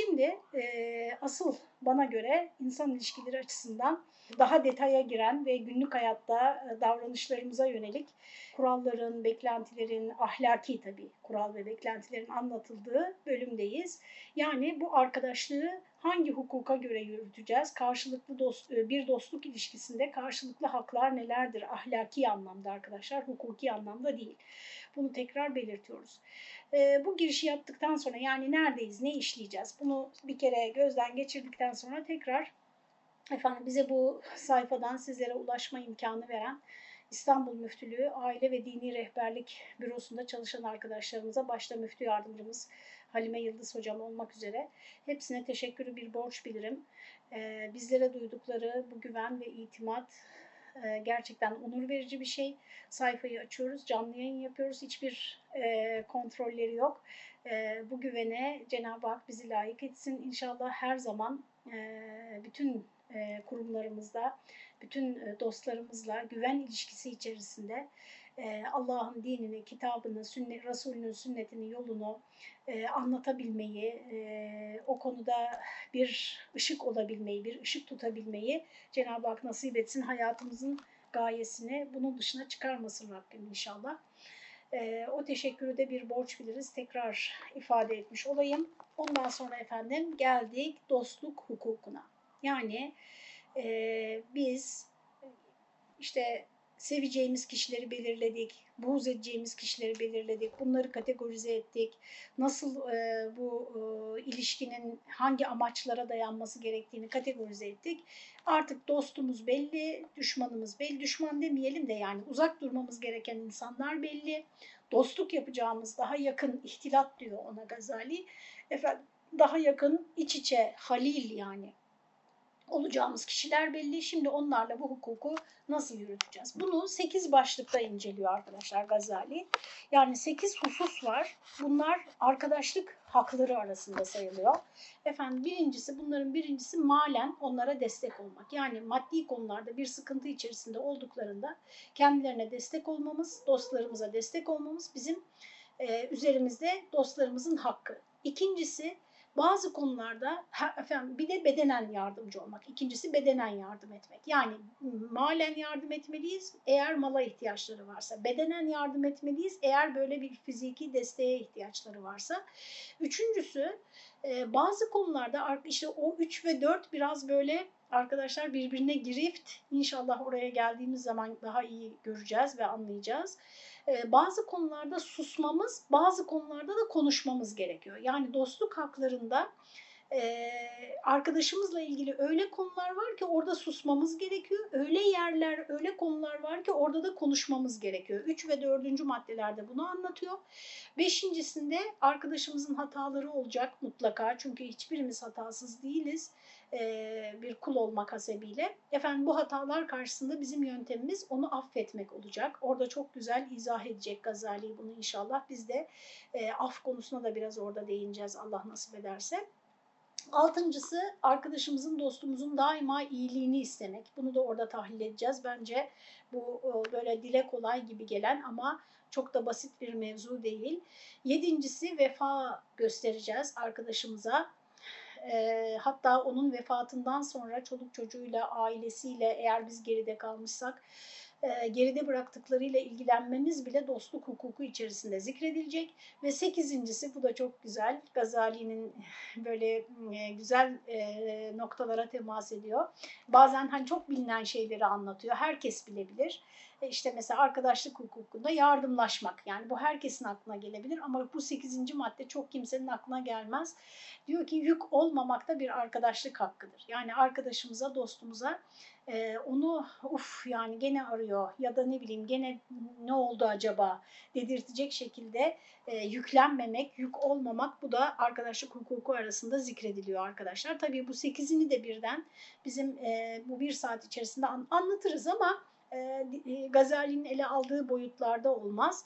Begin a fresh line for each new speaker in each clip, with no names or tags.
Şimdi e, asıl bana göre insan ilişkileri açısından daha detaya giren ve günlük hayatta e, davranışlarımıza yönelik kuralların, beklentilerin, ahlaki tabii kural ve beklentilerin anlatıldığı bölümdeyiz. Yani bu arkadaşlığı hangi hukuka göre yürüteceğiz? Karşılıklı dost, e, bir dostluk ilişkisinde karşılıklı haklar nelerdir? Ahlaki anlamda arkadaşlar, hukuki anlamda değil. Bunu tekrar belirtiyoruz. E, bu girişi yaptıktan sonra yani neredeyiz, ne işleyeceğiz? Bunu bir kere gözden geçirdikten sonra tekrar efendim bize bu sayfadan sizlere ulaşma imkanı veren İstanbul Müftülüğü Aile ve Dini Rehberlik Bürosu'nda çalışan arkadaşlarımıza başta müftü yardımcımız Halime Yıldız Hocam olmak üzere hepsine teşekkürü bir borç bilirim. Ee, bizlere duydukları bu güven ve itimat e, gerçekten onur verici bir şey. Sayfayı açıyoruz, canlı yayın yapıyoruz. Hiçbir e, kontrolleri yok. E, bu güvene Cenab-ı Hak bizi layık etsin. İnşallah her zaman bütün kurumlarımızda, bütün dostlarımızla güven ilişkisi içerisinde e, Allah'ın dinini, kitabını, sünnet, Resulünün sünnetini, yolunu e, anlatabilmeyi, e, o konuda bir ışık olabilmeyi, bir ışık tutabilmeyi Cenab-ı Hak nasip etsin. Hayatımızın gayesini bunun dışına çıkarmasın Rabbim inşallah. E, o teşekkürü de bir borç biliriz. Tekrar ifade etmiş olayım. Ondan sonra efendim geldik dostluk hukukuna. Yani e, biz işte seveceğimiz kişileri belirledik, buğz edeceğimiz kişileri belirledik, bunları kategorize ettik. Nasıl e, bu e, ilişkinin hangi amaçlara dayanması gerektiğini kategorize ettik. Artık dostumuz belli, düşmanımız belli. Düşman demeyelim de yani uzak durmamız gereken insanlar belli. Dostluk yapacağımız daha yakın ihtilat diyor ona Gazali. Efendim daha yakın iç içe halil yani olacağımız kişiler belli. Şimdi onlarla bu hukuku nasıl yürüteceğiz? Bunu 8 başlıkta inceliyor arkadaşlar Gazali. Yani 8 husus var. Bunlar arkadaşlık hakları arasında sayılıyor. Efendim birincisi bunların birincisi malen onlara destek olmak. Yani maddi konularda bir sıkıntı içerisinde olduklarında kendilerine destek olmamız, dostlarımıza destek olmamız bizim e, üzerimizde dostlarımızın hakkı. İkincisi bazı konularda efendim bir de bedenen yardımcı olmak. İkincisi bedenen yardım etmek. Yani malen yardım etmeliyiz eğer mala ihtiyaçları varsa. Bedenen yardım etmeliyiz eğer böyle bir fiziki desteğe ihtiyaçları varsa. Üçüncüsü e, bazı konularda işte o 3 ve 4 biraz böyle arkadaşlar birbirine girift. İnşallah oraya geldiğimiz zaman daha iyi göreceğiz ve anlayacağız. Ee, bazı konularda susmamız, bazı konularda da konuşmamız gerekiyor. Yani dostluk haklarında e, arkadaşımızla ilgili öyle konular var ki orada susmamız gerekiyor. Öyle yerler, öyle konular var ki orada da konuşmamız gerekiyor. Üç ve dördüncü maddelerde bunu anlatıyor. Beşincisinde arkadaşımızın hataları olacak mutlaka. Çünkü hiçbirimiz hatasız değiliz e, bir kul olmak hasebiyle. Efendim bu hatalar karşısında bizim yöntemimiz onu affetmek olacak. Orada çok güzel izah edecek Gazali bunu inşallah. Biz de e, af konusuna da biraz orada değineceğiz Allah nasip ederse. Altıncısı arkadaşımızın, dostumuzun daima iyiliğini istemek. Bunu da orada tahlil edeceğiz. Bence bu böyle dile kolay gibi gelen ama çok da basit bir mevzu değil. Yedincisi vefa göstereceğiz arkadaşımıza. E, hatta onun vefatından sonra çoluk çocuğuyla, ailesiyle eğer biz geride kalmışsak e, geride bıraktıklarıyla ilgilenmemiz bile dostluk hukuku içerisinde zikredilecek. Ve sekizincisi bu da çok güzel. Gazali'nin böyle e, güzel e, noktalara temas ediyor. Bazen hani çok bilinen şeyleri anlatıyor. Herkes bilebilir. E işte mesela arkadaşlık hukukunda yardımlaşmak. Yani bu herkesin aklına gelebilir ama bu sekizinci madde çok kimsenin aklına gelmez. Diyor ki yük olmamak da bir arkadaşlık hakkıdır. Yani arkadaşımıza, dostumuza e, onu uf yani gene arıyor ya da ne bileyim gene ne oldu acaba dedirtecek şekilde e, yüklenmemek, yük olmamak bu da arkadaşlık hukuku arasında zikrediliyor arkadaşlar. Tabii bu sekizini de birden bizim e, bu bir saat içerisinde an, anlatırız ama e, Gazali'nin ele aldığı boyutlarda olmaz.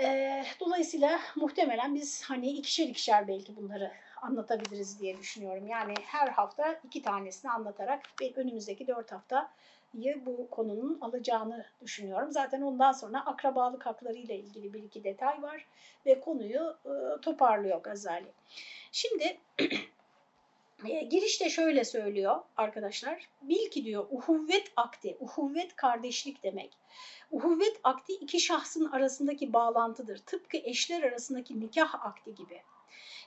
E, dolayısıyla muhtemelen biz hani ikişer ikişer belki bunları anlatabiliriz diye düşünüyorum. Yani her hafta iki tanesini anlatarak önümüzdeki dört haftayı bu konunun alacağını düşünüyorum. Zaten ondan sonra akrabalık hakları ile ilgili bir iki detay var ve konuyu e, toparlıyor Gazali. Şimdi E, girişte şöyle söylüyor arkadaşlar. Bil ki diyor uhuvvet akdi, uhuvvet kardeşlik demek. Uhuvvet akdi iki şahsın arasındaki bağlantıdır. Tıpkı eşler arasındaki nikah akdi gibi.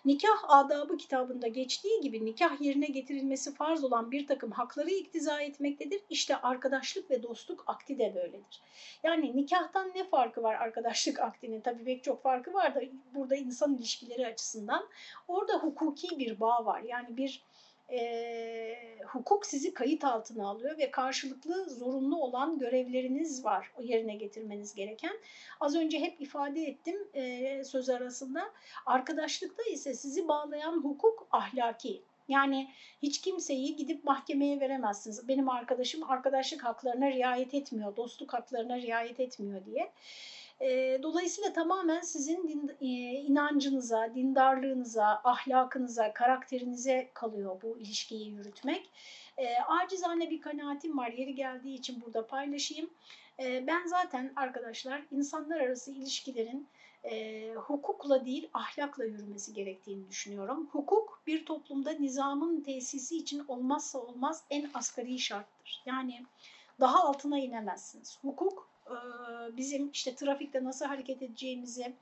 Nikah adabı kitabında geçtiği gibi nikah yerine getirilmesi farz olan bir takım hakları iktiza etmektedir. İşte arkadaşlık ve dostluk akdi de böyledir. Yani nikahtan ne farkı var arkadaşlık akdinin? Tabii pek çok farkı var da burada insan ilişkileri açısından. Orada hukuki bir bağ var. Yani bir e, hukuk sizi kayıt altına alıyor ve karşılıklı zorunlu olan görevleriniz var yerine getirmeniz gereken. Az önce hep ifade ettim e, söz arasında. Arkadaşlıkta ise sizi bağlayan hukuk ahlaki. Yani hiç kimseyi gidip mahkemeye veremezsiniz. Benim arkadaşım arkadaşlık haklarına riayet etmiyor, dostluk haklarına riayet etmiyor diye. Dolayısıyla tamamen sizin din, inancınıza, dindarlığınıza, ahlakınıza, karakterinize kalıyor bu ilişkiyi yürütmek. Acizane bir kanaatim var yeri geldiği için burada paylaşayım. Ben zaten arkadaşlar insanlar arası ilişkilerin e, hukukla değil ahlakla yürümesi gerektiğini düşünüyorum. Hukuk bir toplumda nizamın tesisi için olmazsa olmaz en asgari şarttır. Yani daha altına inemezsiniz. Hukuk bizim işte trafikte nasıl hareket edeceğimizi,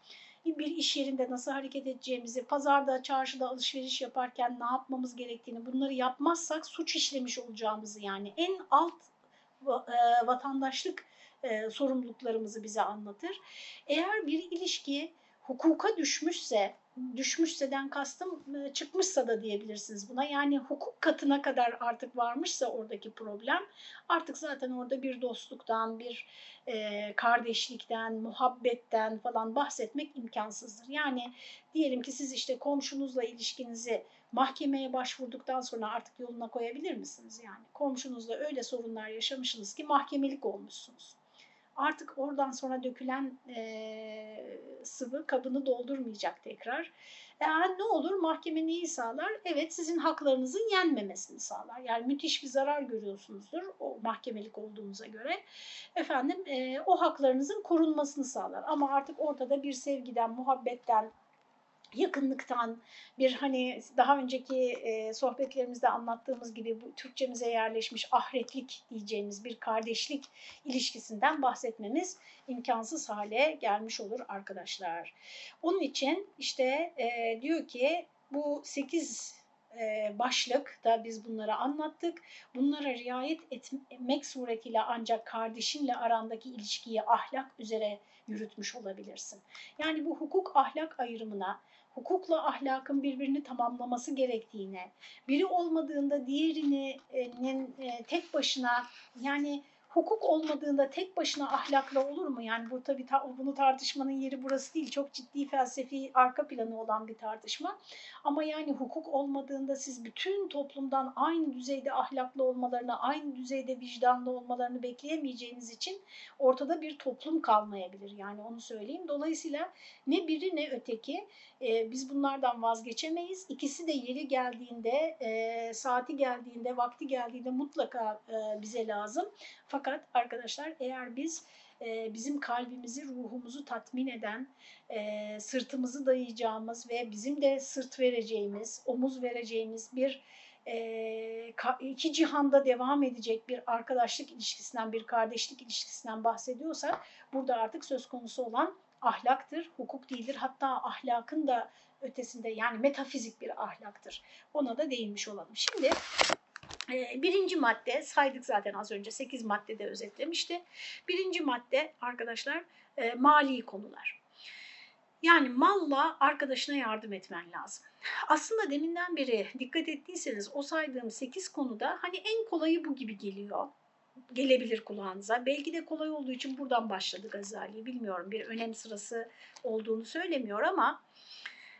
bir iş yerinde nasıl hareket edeceğimizi, pazarda, çarşıda alışveriş yaparken ne yapmamız gerektiğini bunları yapmazsak suç işlemiş olacağımızı yani en alt vatandaşlık sorumluluklarımızı bize anlatır. Eğer bir ilişki hukuka düşmüşse, düşmüşseden kastım çıkmışsa da diyebilirsiniz buna. Yani hukuk katına kadar artık varmışsa oradaki problem artık zaten orada bir dostluktan, bir e, kardeşlikten, muhabbetten falan bahsetmek imkansızdır. Yani diyelim ki siz işte komşunuzla ilişkinizi mahkemeye başvurduktan sonra artık yoluna koyabilir misiniz? Yani komşunuzla öyle sorunlar yaşamışsınız ki mahkemelik olmuşsunuz artık oradan sonra dökülen e, sıvı kabını doldurmayacak tekrar. Yani ne olur mahkeme neyi sağlar? Evet sizin haklarınızın yenmemesini sağlar. Yani müthiş bir zarar görüyorsunuzdur o mahkemelik olduğunuza göre. Efendim e, o haklarınızın korunmasını sağlar. Ama artık ortada bir sevgiden, muhabbetten, yakınlıktan bir hani daha önceki e, sohbetlerimizde anlattığımız gibi bu Türkçemize yerleşmiş ahretlik diyeceğimiz bir kardeşlik ilişkisinden bahsetmemiz imkansız hale gelmiş olur arkadaşlar. Onun için işte e, diyor ki bu 8 e, başlık da biz bunları anlattık. Bunlara riayet etmek suretiyle ancak kardeşinle arandaki ilişkiyi ahlak üzere yürütmüş olabilirsin. Yani bu hukuk ahlak ayrımına hukukla ahlakın birbirini tamamlaması gerektiğine, biri olmadığında diğerinin e, tek başına yani hukuk olmadığında tek başına ahlakla olur mu? Yani bu tabii ta, bunu tartışmanın yeri burası değil. Çok ciddi felsefi arka planı olan bir tartışma. Ama yani hukuk olmadığında siz bütün toplumdan aynı düzeyde ahlaklı olmalarını, aynı düzeyde vicdanlı olmalarını bekleyemeyeceğiniz için ortada bir toplum kalmayabilir. Yani onu söyleyeyim. Dolayısıyla ne biri ne öteki e, biz bunlardan vazgeçemeyiz. İkisi de yeri geldiğinde, e, saati geldiğinde, vakti geldiğinde mutlaka e, bize lazım. Fakat arkadaşlar eğer biz e, bizim kalbimizi, ruhumuzu tatmin eden, e, sırtımızı dayayacağımız ve bizim de sırt vereceğimiz, omuz vereceğimiz bir e, iki cihanda devam edecek bir arkadaşlık ilişkisinden, bir kardeşlik ilişkisinden bahsediyorsak burada artık söz konusu olan ahlaktır, hukuk değildir. Hatta ahlakın da ötesinde yani metafizik bir ahlaktır. Ona da değinmiş olalım. Şimdi birinci madde saydık zaten az önce 8 maddede özetlemişti. Birinci madde arkadaşlar e, mali konular. Yani malla arkadaşına yardım etmen lazım. Aslında deminden beri dikkat ettiyseniz o saydığım 8 konuda hani en kolayı bu gibi geliyor gelebilir kulağınıza. Belki de kolay olduğu için buradan başladı Gazali. Bilmiyorum bir önem sırası olduğunu söylemiyor ama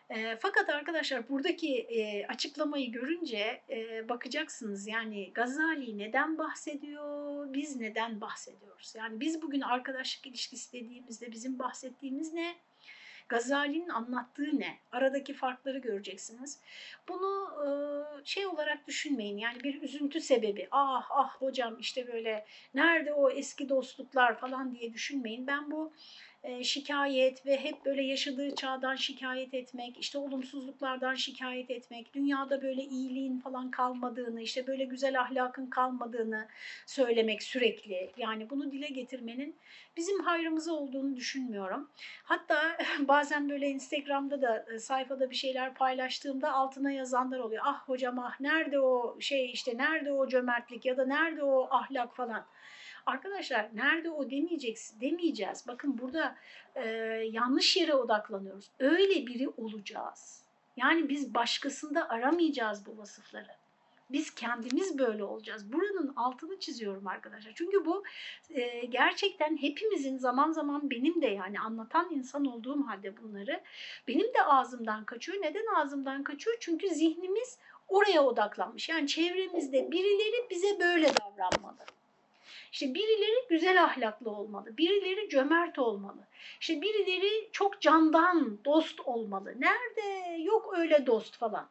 e, fakat arkadaşlar buradaki e, açıklamayı görünce e, bakacaksınız yani Gazali neden bahsediyor, biz neden bahsediyoruz? Yani biz bugün arkadaşlık ilişkisi dediğimizde bizim bahsettiğimiz ne? Gazali'nin anlattığı ne? Aradaki farkları göreceksiniz. Bunu e, şey olarak düşünmeyin yani bir üzüntü sebebi. Ah ah hocam işte böyle nerede o eski dostluklar falan diye düşünmeyin. Ben bu e, şikayet ve hep böyle yaşadığı çağdan şikayet etmek, işte olumsuzluklardan şikayet etmek, dünyada böyle iyiliğin falan kalmadığını, işte böyle güzel ahlakın kalmadığını söylemek sürekli. Yani bunu dile getirmenin bizim hayrımıza olduğunu düşünmüyorum. Hatta bazen böyle Instagram'da da e, sayfada bir şeyler paylaştığımda altına yazanlar oluyor. Ah hocam ah nerede o şey işte nerede o cömertlik ya da nerede o ahlak falan. Arkadaşlar nerede o demeyeceksin, demeyeceğiz. Bakın burada e, yanlış yere odaklanıyoruz. Öyle biri olacağız. Yani biz başkasında aramayacağız bu vasıfları. Biz kendimiz böyle olacağız. Buranın altını çiziyorum arkadaşlar. Çünkü bu e, gerçekten hepimizin zaman zaman benim de yani anlatan insan olduğum halde bunları benim de ağzımdan kaçıyor. Neden ağzımdan kaçıyor? Çünkü zihnimiz oraya odaklanmış. Yani çevremizde birileri bize böyle davranmalı. İşte birileri güzel ahlaklı olmalı, birileri cömert olmalı. İşte birileri çok candan dost olmalı. Nerede? Yok öyle dost falan.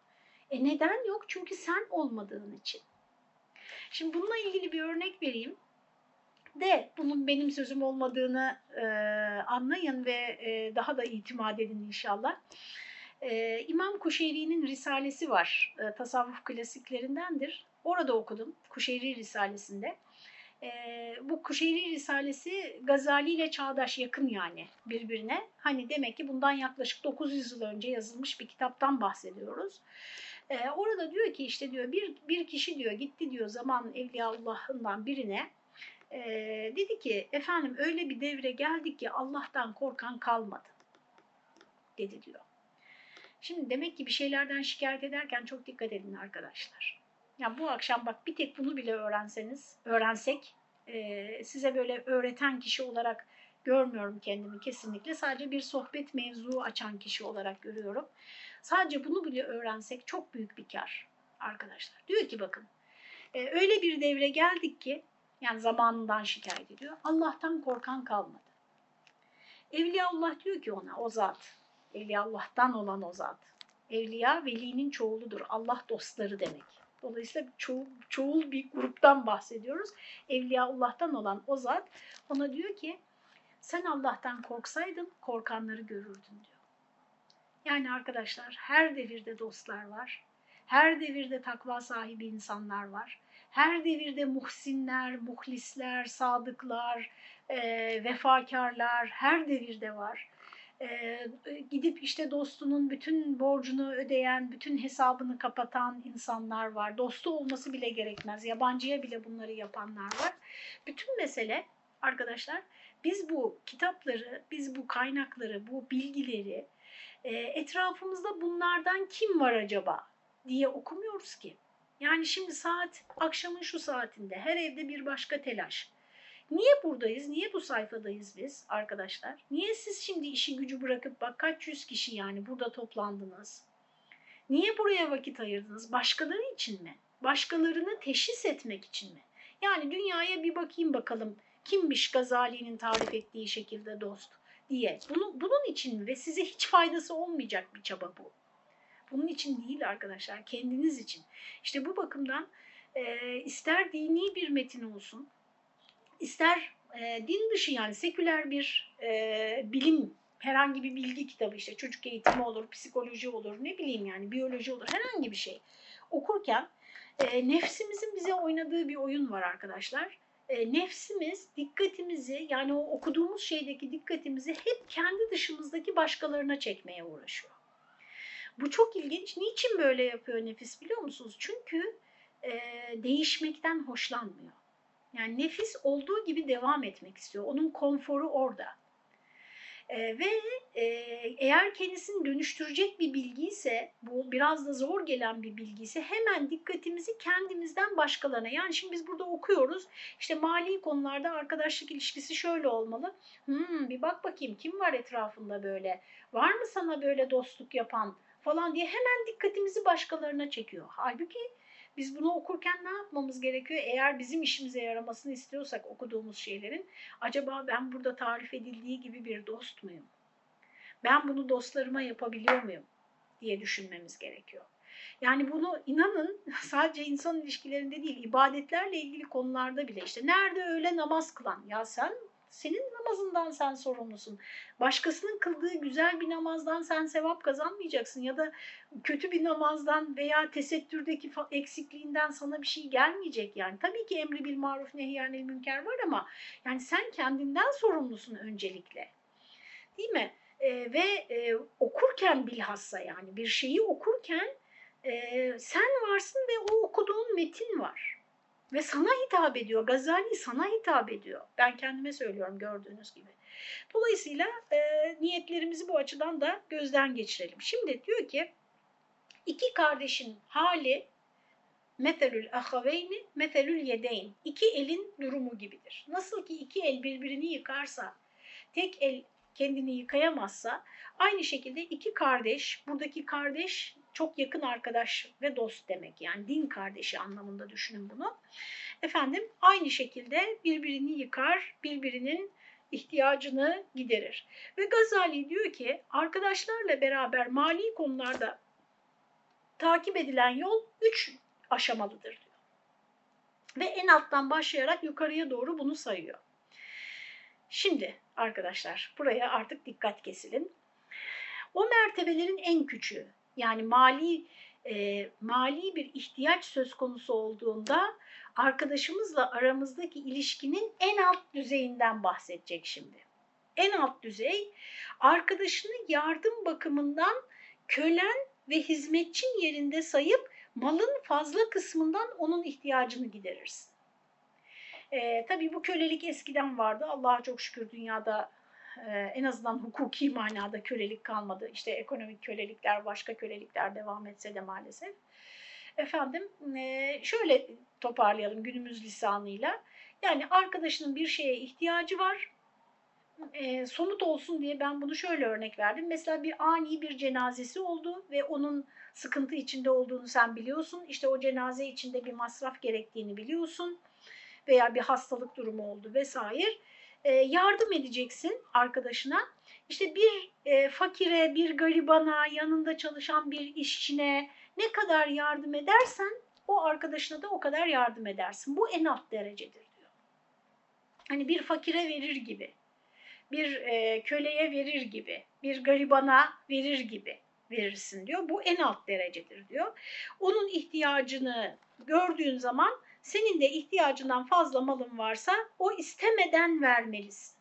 E neden yok? Çünkü sen olmadığın için. Şimdi bununla ilgili bir örnek vereyim de bunun benim sözüm olmadığını e, anlayın ve e, daha da itimat edin inşallah. E, İmam Kuşeyri'nin Risalesi var. E, tasavvuf klasiklerindendir. Orada okudum Kuşeyri Risalesi'nde. E, bu Kuşeyri Risalesi Gazali ile çağdaş yakın yani birbirine. Hani demek ki bundan yaklaşık 900 yıl önce yazılmış bir kitaptan bahsediyoruz. Ee, orada diyor ki işte diyor bir, bir kişi diyor gitti diyor zaman Evliyaullah'ından birine e, dedi ki efendim öyle bir devre geldik ki Allah'tan korkan kalmadı dedi diyor. Şimdi demek ki bir şeylerden şikayet ederken çok dikkat edin arkadaşlar. Ya bu akşam bak bir tek bunu bile öğrenseniz, öğrensek e, size böyle öğreten kişi olarak görmüyorum kendimi kesinlikle. Sadece bir sohbet mevzu açan kişi olarak görüyorum. Sadece bunu bile öğrensek çok büyük bir kar arkadaşlar. Diyor ki bakın e, öyle bir devre geldik ki yani zamanından şikayet ediyor. Allah'tan korkan kalmadı. Evliyaullah diyor ki ona o zat. Evliyaullah'tan olan o zat. Evliya velinin çoğuludur. Allah dostları demek. Dolayısıyla ço çoğul bir gruptan bahsediyoruz. Evliyaullah'tan olan o zat ona diyor ki sen Allah'tan korksaydın korkanları görürdün diyor. Yani arkadaşlar her devirde dostlar var. Her devirde takva sahibi insanlar var. Her devirde muhsinler, muhlisler, sadıklar, e, vefakarlar her devirde var. E, gidip işte dostunun bütün borcunu ödeyen, bütün hesabını kapatan insanlar var. Dostu olması bile gerekmez. Yabancıya bile bunları yapanlar var. Bütün mesele arkadaşlar biz bu kitapları, biz bu kaynakları, bu bilgileri e, etrafımızda bunlardan kim var acaba diye okumuyoruz ki. Yani şimdi saat akşamın şu saatinde her evde bir başka telaş. Niye buradayız? Niye bu sayfadayız biz arkadaşlar? Niye siz şimdi işi gücü bırakıp bak kaç yüz kişi yani burada toplandınız? Niye buraya vakit ayırdınız? Başkaları için mi? Başkalarını teşhis etmek için mi? Yani dünyaya bir bakayım bakalım kimmiş Gazali'nin tarif ettiği şekilde dost diye. Bunu, bunun için ve size hiç faydası olmayacak bir çaba bu. Bunun için değil arkadaşlar, kendiniz için. İşte bu bakımdan e, ister dini bir metin olsun, ister e, din dışı yani seküler bir e, bilim, herhangi bir bilgi kitabı işte çocuk eğitimi olur, psikoloji olur, ne bileyim yani biyoloji olur, herhangi bir şey okurken e, nefsimizin bize oynadığı bir oyun var arkadaşlar e, nefsimiz dikkatimizi yani o okuduğumuz şeydeki dikkatimizi hep kendi dışımızdaki başkalarına çekmeye uğraşıyor. Bu çok ilginç. Niçin böyle yapıyor nefis biliyor musunuz? Çünkü e, değişmekten hoşlanmıyor. Yani nefis olduğu gibi devam etmek istiyor. Onun konforu orada. E, ve e, eğer kendisini dönüştürecek bir bilgi ise, bu biraz da zor gelen bir bilgi ise hemen dikkatimizi kendimizden başkalarına. Yani şimdi biz burada okuyoruz, işte mali konularda arkadaşlık ilişkisi şöyle olmalı. Hmm, bir bak bakayım kim var etrafında böyle, var mı sana böyle dostluk yapan falan diye hemen dikkatimizi başkalarına çekiyor. Halbuki biz bunu okurken ne yapmamız gerekiyor? Eğer bizim işimize yaramasını istiyorsak okuduğumuz şeylerin, acaba ben burada tarif edildiği gibi bir dost muyum? Ben bunu dostlarıma yapabiliyor muyum? diye düşünmemiz gerekiyor. Yani bunu inanın sadece insan ilişkilerinde değil, ibadetlerle ilgili konularda bile işte nerede öyle namaz kılan? Ya sen Senin namazından sen sorumlusun. Başkasının kıldığı güzel bir namazdan sen sevap kazanmayacaksın ya da kötü bir namazdan veya tesettürdeki eksikliğinden sana bir şey gelmeyecek yani. Tabii ki emri bil maruf nehyanil münker var ama yani sen kendinden sorumlusun öncelikle. Değil mi? Ee, ve e, okurken bilhassa yani bir şeyi okurken e, sen varsın ve o okuduğun metin var. Ve sana hitap ediyor. Gazali sana hitap ediyor. Ben kendime söylüyorum gördüğünüz gibi. Dolayısıyla e, niyetlerimizi bu açıdan da gözden geçirelim. Şimdi diyor ki iki kardeşin hali metelül ahaveyni metelül yedeyn. İki elin durumu gibidir. Nasıl ki iki el birbirini yıkarsa, tek el kendini yıkayamazsa, aynı şekilde iki kardeş, buradaki kardeş çok yakın arkadaş ve dost demek. Yani din kardeşi anlamında düşünün bunu. Efendim aynı şekilde birbirini yıkar, birbirinin ihtiyacını giderir. Ve Gazali diyor ki arkadaşlarla beraber mali konularda takip edilen yol üç aşamalıdır diyor. Ve en alttan başlayarak yukarıya doğru bunu sayıyor. Şimdi arkadaşlar buraya artık dikkat kesilin. O mertebelerin en küçüğü yani mali e, mali bir ihtiyaç söz konusu olduğunda arkadaşımızla aramızdaki ilişkinin en alt düzeyinden bahsedecek şimdi. En alt düzey arkadaşını yardım bakımından kölen ve hizmetçin yerinde sayıp malın fazla kısmından onun ihtiyacını giderirsin. E, tabii bu kölelik eskiden vardı. Allah'a çok şükür dünyada e, en azından hukuki manada kölelik kalmadı. İşte ekonomik kölelikler, başka kölelikler devam etse de maalesef. Efendim e, şöyle toparlayalım günümüz lisanıyla. Yani arkadaşının bir şeye ihtiyacı var. E, somut olsun diye ben bunu şöyle örnek verdim. Mesela bir ani bir cenazesi oldu ve onun sıkıntı içinde olduğunu sen biliyorsun. İşte o cenaze içinde bir masraf gerektiğini biliyorsun veya bir hastalık durumu oldu vesaire e, yardım edeceksin arkadaşına. İşte bir e, fakire, bir garibana, yanında çalışan bir işçine ne kadar yardım edersen o arkadaşına da o kadar yardım edersin. Bu en alt derecedir diyor. Hani bir fakire verir gibi, bir e, köleye verir gibi, bir garibana verir gibi verirsin diyor. Bu en alt derecedir diyor. Onun ihtiyacını gördüğün zaman senin de ihtiyacından fazla malın varsa o istemeden vermelisin.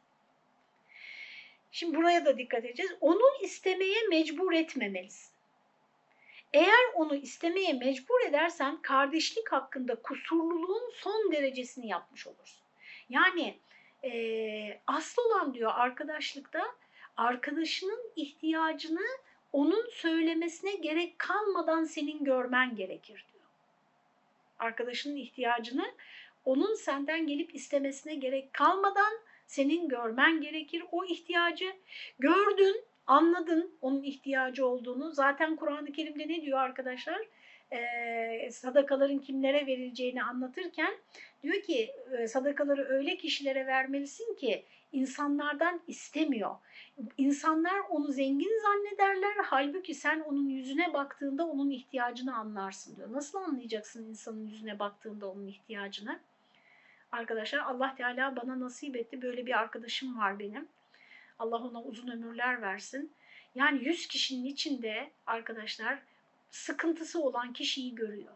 Şimdi buraya da dikkat edeceğiz. Onu istemeye mecbur etmemelisin. Eğer onu istemeye mecbur edersen kardeşlik hakkında kusurluluğun son derecesini yapmış olursun. Yani e, asıl olan diyor arkadaşlıkta arkadaşının ihtiyacını onun söylemesine gerek kalmadan senin görmen gerekir diyor arkadaşının ihtiyacını onun senden gelip istemesine gerek kalmadan senin görmen gerekir o ihtiyacı. Gördün, anladın onun ihtiyacı olduğunu. Zaten Kur'an-ı Kerim'de ne diyor arkadaşlar? Ee, sadakaların kimlere verileceğini anlatırken diyor ki sadakaları öyle kişilere vermelisin ki insanlardan istemiyor. İnsanlar onu zengin zannederler halbuki sen onun yüzüne baktığında onun ihtiyacını anlarsın diyor. Nasıl anlayacaksın insanın yüzüne baktığında onun ihtiyacını? Arkadaşlar Allah Teala bana nasip etti böyle bir arkadaşım var benim. Allah ona uzun ömürler versin. Yani yüz kişinin içinde arkadaşlar sıkıntısı olan kişiyi görüyor.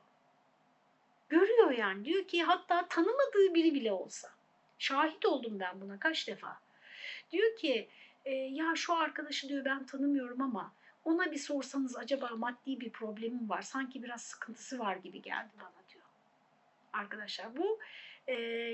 Görüyor yani diyor ki hatta tanımadığı biri bile olsa. Şahit oldum ben buna kaç defa. Diyor ki e, ya şu arkadaşı diyor ben tanımıyorum ama ona bir sorsanız acaba maddi bir problemim var. Sanki biraz sıkıntısı var gibi geldi bana diyor. Arkadaşlar bu e,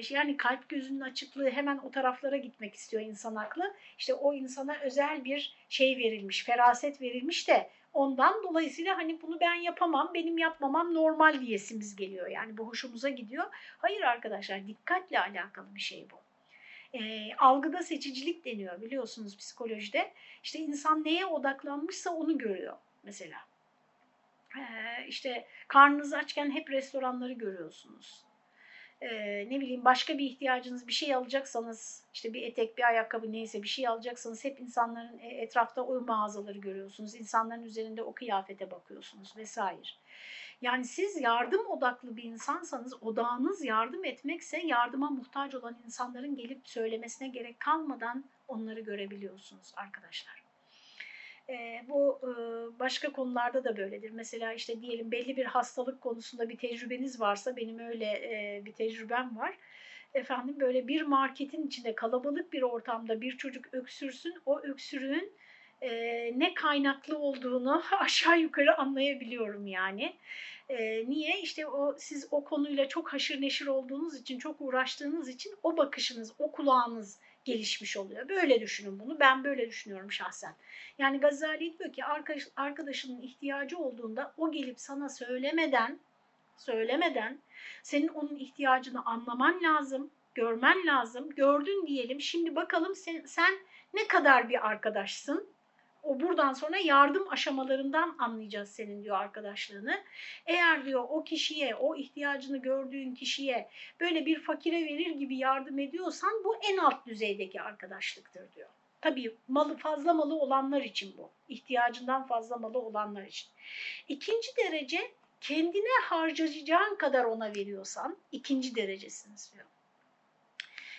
yani kalp gözünün açıklığı hemen o taraflara gitmek istiyor insan aklı. İşte o insana özel bir şey verilmiş, feraset verilmiş de ondan dolayısıyla hani bunu ben yapamam, benim yapmamam normal diyesimiz geliyor. Yani bu hoşumuza gidiyor. Hayır arkadaşlar dikkatle alakalı bir şey bu. E, algıda seçicilik deniyor biliyorsunuz psikolojide. İşte insan neye odaklanmışsa onu görüyor mesela. E, işte karnınız açken hep restoranları görüyorsunuz e, ne bileyim başka bir ihtiyacınız bir şey alacaksanız işte bir etek bir ayakkabı neyse bir şey alacaksanız hep insanların etrafta o mağazaları görüyorsunuz. İnsanların üzerinde o kıyafete bakıyorsunuz vesaire. Yani siz yardım odaklı bir insansanız odağınız yardım etmekse yardıma muhtaç olan insanların gelip söylemesine gerek kalmadan onları görebiliyorsunuz arkadaşlar. E, bu e, başka konularda da böyledir. Mesela işte diyelim belli bir hastalık konusunda bir tecrübeniz varsa benim öyle e, bir tecrübem var. Efendim böyle bir marketin içinde kalabalık bir ortamda bir çocuk öksürsün o öksürüğün e, ne kaynaklı olduğunu aşağı yukarı anlayabiliyorum yani. E, niye? İşte o siz o konuyla çok haşır neşir olduğunuz için, çok uğraştığınız için o bakışınız, o kulağınız gelişmiş oluyor. Böyle düşünün bunu. Ben böyle düşünüyorum şahsen. Yani Gazali diyor ki arkadaş, arkadaşının ihtiyacı olduğunda o gelip sana söylemeden söylemeden senin onun ihtiyacını anlaman lazım, görmen lazım. Gördün diyelim. Şimdi bakalım sen, sen ne kadar bir arkadaşsın? O buradan sonra yardım aşamalarından anlayacağız senin diyor arkadaşlığını. Eğer diyor o kişiye, o ihtiyacını gördüğün kişiye böyle bir fakire verir gibi yardım ediyorsan bu en alt düzeydeki arkadaşlıktır diyor. Tabii malı fazla malı olanlar için bu. İhtiyacından fazla malı olanlar için. İkinci derece kendine harcayacağın kadar ona veriyorsan ikinci derecesiniz diyor.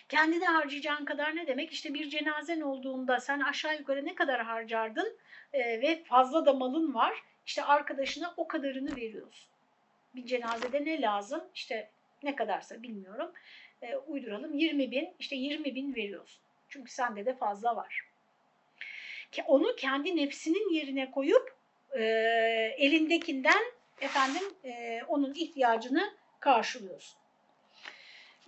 Kendine harcayacağın kadar ne demek? İşte bir cenazen olduğunda sen aşağı yukarı ne kadar harcardın e, ve fazla da malın var. İşte arkadaşına o kadarını veriyorsun. Bir cenazede ne lazım? İşte ne kadarsa bilmiyorum. E, uyduralım 20 bin, işte 20 bin veriyorsun. Çünkü sende de fazla var. Onu kendi nefsinin yerine koyup e, elindekinden efendim e, onun ihtiyacını karşılıyorsun.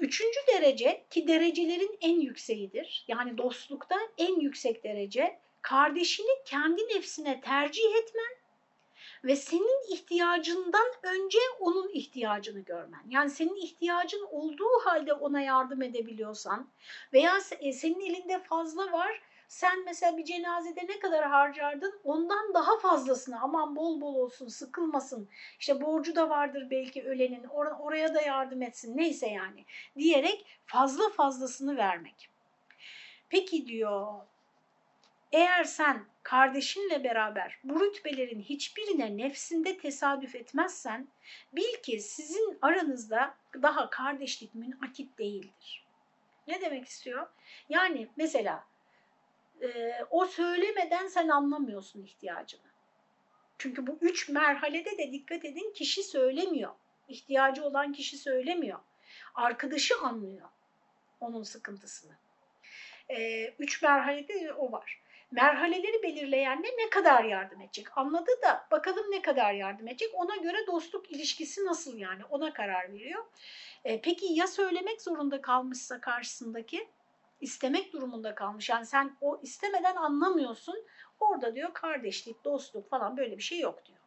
Üçüncü derece ki derecelerin en yükseğidir. Yani dostlukta en yüksek derece kardeşini kendi nefsine tercih etmen ve senin ihtiyacından önce onun ihtiyacını görmen. Yani senin ihtiyacın olduğu halde ona yardım edebiliyorsan veya e, senin elinde fazla var sen mesela bir cenazede ne kadar harcardın ondan daha fazlasını aman bol bol olsun sıkılmasın işte borcu da vardır belki ölenin or oraya da yardım etsin neyse yani diyerek fazla fazlasını vermek. Peki diyor eğer sen kardeşinle beraber bu rütbelerin hiçbirine nefsinde tesadüf etmezsen bil ki sizin aranızda daha kardeşlik münakit değildir. Ne demek istiyor? Yani mesela e, o söylemeden sen anlamıyorsun ihtiyacını. Çünkü bu üç merhalede de dikkat edin kişi söylemiyor. İhtiyacı olan kişi söylemiyor. Arkadaşı anlıyor onun sıkıntısını. E, üç merhalede o var. Merhaleleri belirleyen ne? Ne kadar yardım edecek? Anladı da bakalım ne kadar yardım edecek? Ona göre dostluk ilişkisi nasıl yani? Ona karar veriyor. E, peki ya söylemek zorunda kalmışsa karşısındaki? İstemek durumunda kalmış. Yani sen o istemeden anlamıyorsun. Orada diyor kardeşlik, dostluk falan böyle bir şey yok diyor.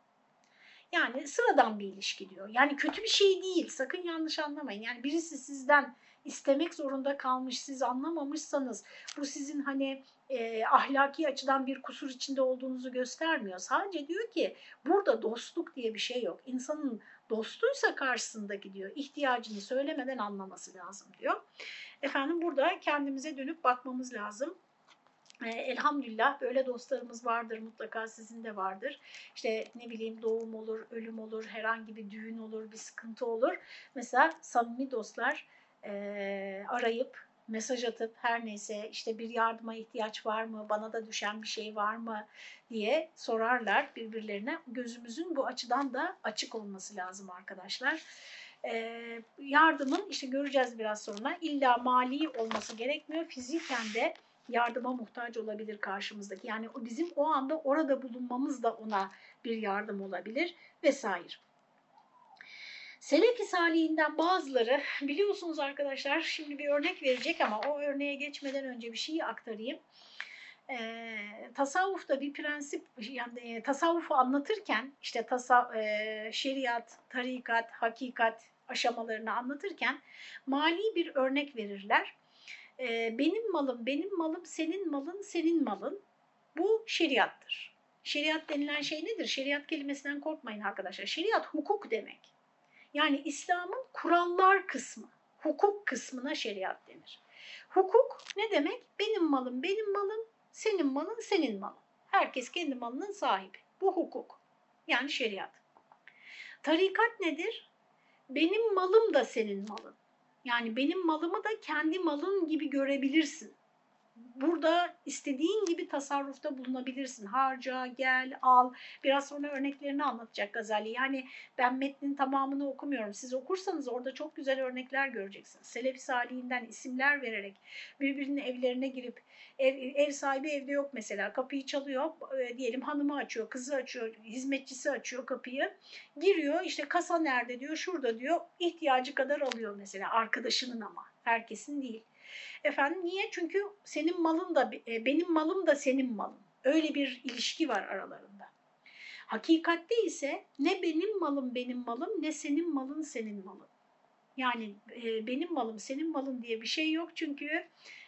Yani sıradan bir ilişki diyor. Yani kötü bir şey değil. Sakın yanlış anlamayın. Yani birisi sizden istemek zorunda kalmış, siz anlamamışsanız bu sizin hani e, ahlaki açıdan bir kusur içinde olduğunuzu göstermiyor. Sadece diyor ki burada dostluk diye bir şey yok. İnsanın dostuysa karşısındaki diyor ihtiyacını söylemeden anlaması lazım diyor. Efendim burada kendimize dönüp bakmamız lazım. Ee, elhamdülillah böyle dostlarımız vardır mutlaka sizin de vardır. İşte ne bileyim doğum olur, ölüm olur, herhangi bir düğün olur, bir sıkıntı olur. Mesela samimi dostlar e, arayıp mesaj atıp her neyse işte bir yardıma ihtiyaç var mı, bana da düşen bir şey var mı diye sorarlar birbirlerine. Gözümüzün bu açıdan da açık olması lazım arkadaşlar e, yardımın işte göreceğiz biraz sonra illa mali olması gerekmiyor. Fiziken de yardıma muhtaç olabilir karşımızdaki. Yani bizim o anda orada bulunmamız da ona bir yardım olabilir vesaire. Selef-i Salih'inden bazıları biliyorsunuz arkadaşlar şimdi bir örnek verecek ama o örneğe geçmeden önce bir şeyi aktarayım. E, tasavvufta bir prensip yani e, tasavvufu anlatırken işte tasa, e, şeriat, tarikat, hakikat, aşamalarını anlatırken mali bir örnek verirler. E, benim malım, benim malım, senin malın, senin malın. Bu şeriattır. Şeriat denilen şey nedir? Şeriat kelimesinden korkmayın arkadaşlar. Şeriat hukuk demek. Yani İslam'ın kurallar kısmı, hukuk kısmına şeriat denir. Hukuk ne demek? Benim malım, benim malım, senin malın, senin malın. Herkes kendi malının sahibi. Bu hukuk. Yani şeriat. Tarikat nedir? Benim malım da senin malın. Yani benim malımı da kendi malın gibi görebilirsin. Burada istediğin gibi tasarrufta bulunabilirsin. Harca, gel, al. Biraz sonra örneklerini anlatacak Gazali. Yani ben metnin tamamını okumuyorum. Siz okursanız orada çok güzel örnekler göreceksiniz. Selefi Salih'inden isimler vererek birbirinin evlerine girip ev, ev sahibi evde yok mesela. Kapıyı çalıyor. E, diyelim hanımı açıyor, kızı açıyor, hizmetçisi açıyor kapıyı. Giriyor işte kasa nerede diyor, şurada diyor. ihtiyacı kadar alıyor mesela arkadaşının ama. Herkesin değil. Efendim niye? Çünkü senin malın da e, benim malım da senin malın. Öyle bir ilişki var aralarında. Hakikatte ise ne benim malım benim malım ne senin malın senin malın. Yani e, benim malım senin malın diye bir şey yok çünkü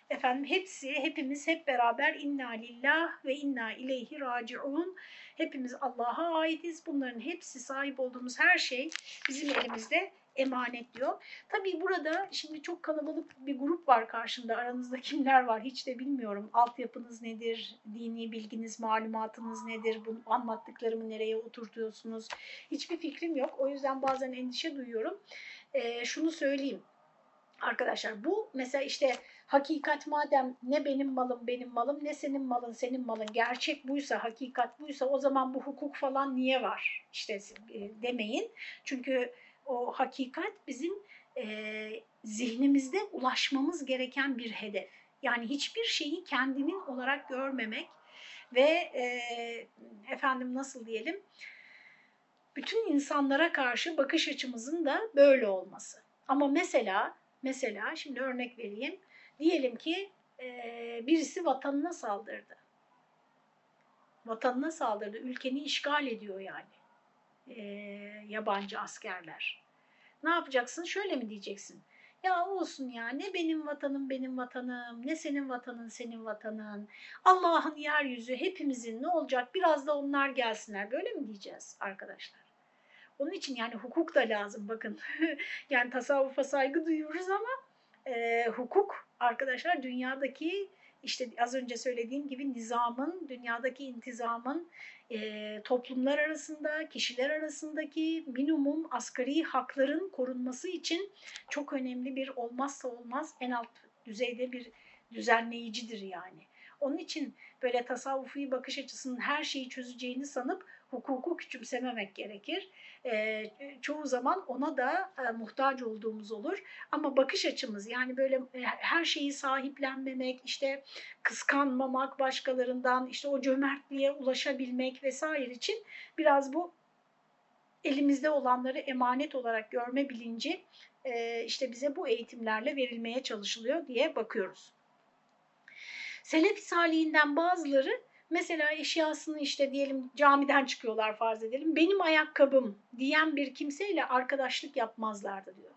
efendim hepsi hepimiz hep beraber inna lillah ve inna ileyhi raciun. Hepimiz Allah'a aitiz. Bunların hepsi sahip olduğumuz her şey bizim elimizde emanet diyor. Tabii burada şimdi çok kalabalık bir grup var karşımda. Aranızda kimler var hiç de bilmiyorum. Altyapınız nedir? Dini bilginiz, malumatınız nedir? Bu anlattıklarımı nereye oturtuyorsunuz? Hiçbir fikrim yok. O yüzden bazen endişe duyuyorum. Ee, şunu söyleyeyim. Arkadaşlar bu mesela işte hakikat madem ne benim malım benim malım ne senin malın senin malın gerçek buysa hakikat buysa o zaman bu hukuk falan niye var işte e, demeyin. Çünkü o hakikat bizim e, zihnimizde ulaşmamız gereken bir hedef. Yani hiçbir şeyi kendinin olarak görmemek ve e, efendim nasıl diyelim bütün insanlara karşı bakış açımızın da böyle olması. Ama mesela mesela şimdi örnek vereyim. Diyelim ki e, birisi vatanına saldırdı. Vatanına saldırdı. Ülkeni işgal ediyor yani e, yabancı askerler. Ne yapacaksın? Şöyle mi diyeceksin? Ya olsun ya ne benim vatanım benim vatanım, ne senin vatanın senin vatanın. Allah'ın yeryüzü hepimizin ne olacak biraz da onlar gelsinler. Böyle mi diyeceğiz arkadaşlar? Onun için yani hukuk da lazım bakın. yani tasavvufa saygı duyuyoruz ama e, hukuk arkadaşlar dünyadaki işte az önce söylediğim gibi nizamın, dünyadaki intizamın e, toplumlar arasında, kişiler arasındaki minimum asgari hakların korunması için çok önemli bir olmazsa olmaz en alt düzeyde bir düzenleyicidir yani. Onun için böyle tasavvufi bakış açısının her şeyi çözeceğini sanıp hukuku küçümsememek gerekir. E, çoğu zaman ona da e, muhtaç olduğumuz olur. Ama bakış açımız yani böyle e, her şeyi sahiplenmemek, işte kıskanmamak başkalarından, işte o cömertliğe ulaşabilmek vesaire için biraz bu elimizde olanları emanet olarak görme bilinci e, işte bize bu eğitimlerle verilmeye çalışılıyor diye bakıyoruz. Selefi Salih'inden bazıları Mesela eşyasını işte diyelim camiden çıkıyorlar farz edelim. Benim ayakkabım diyen bir kimseyle arkadaşlık yapmazlardı diyor.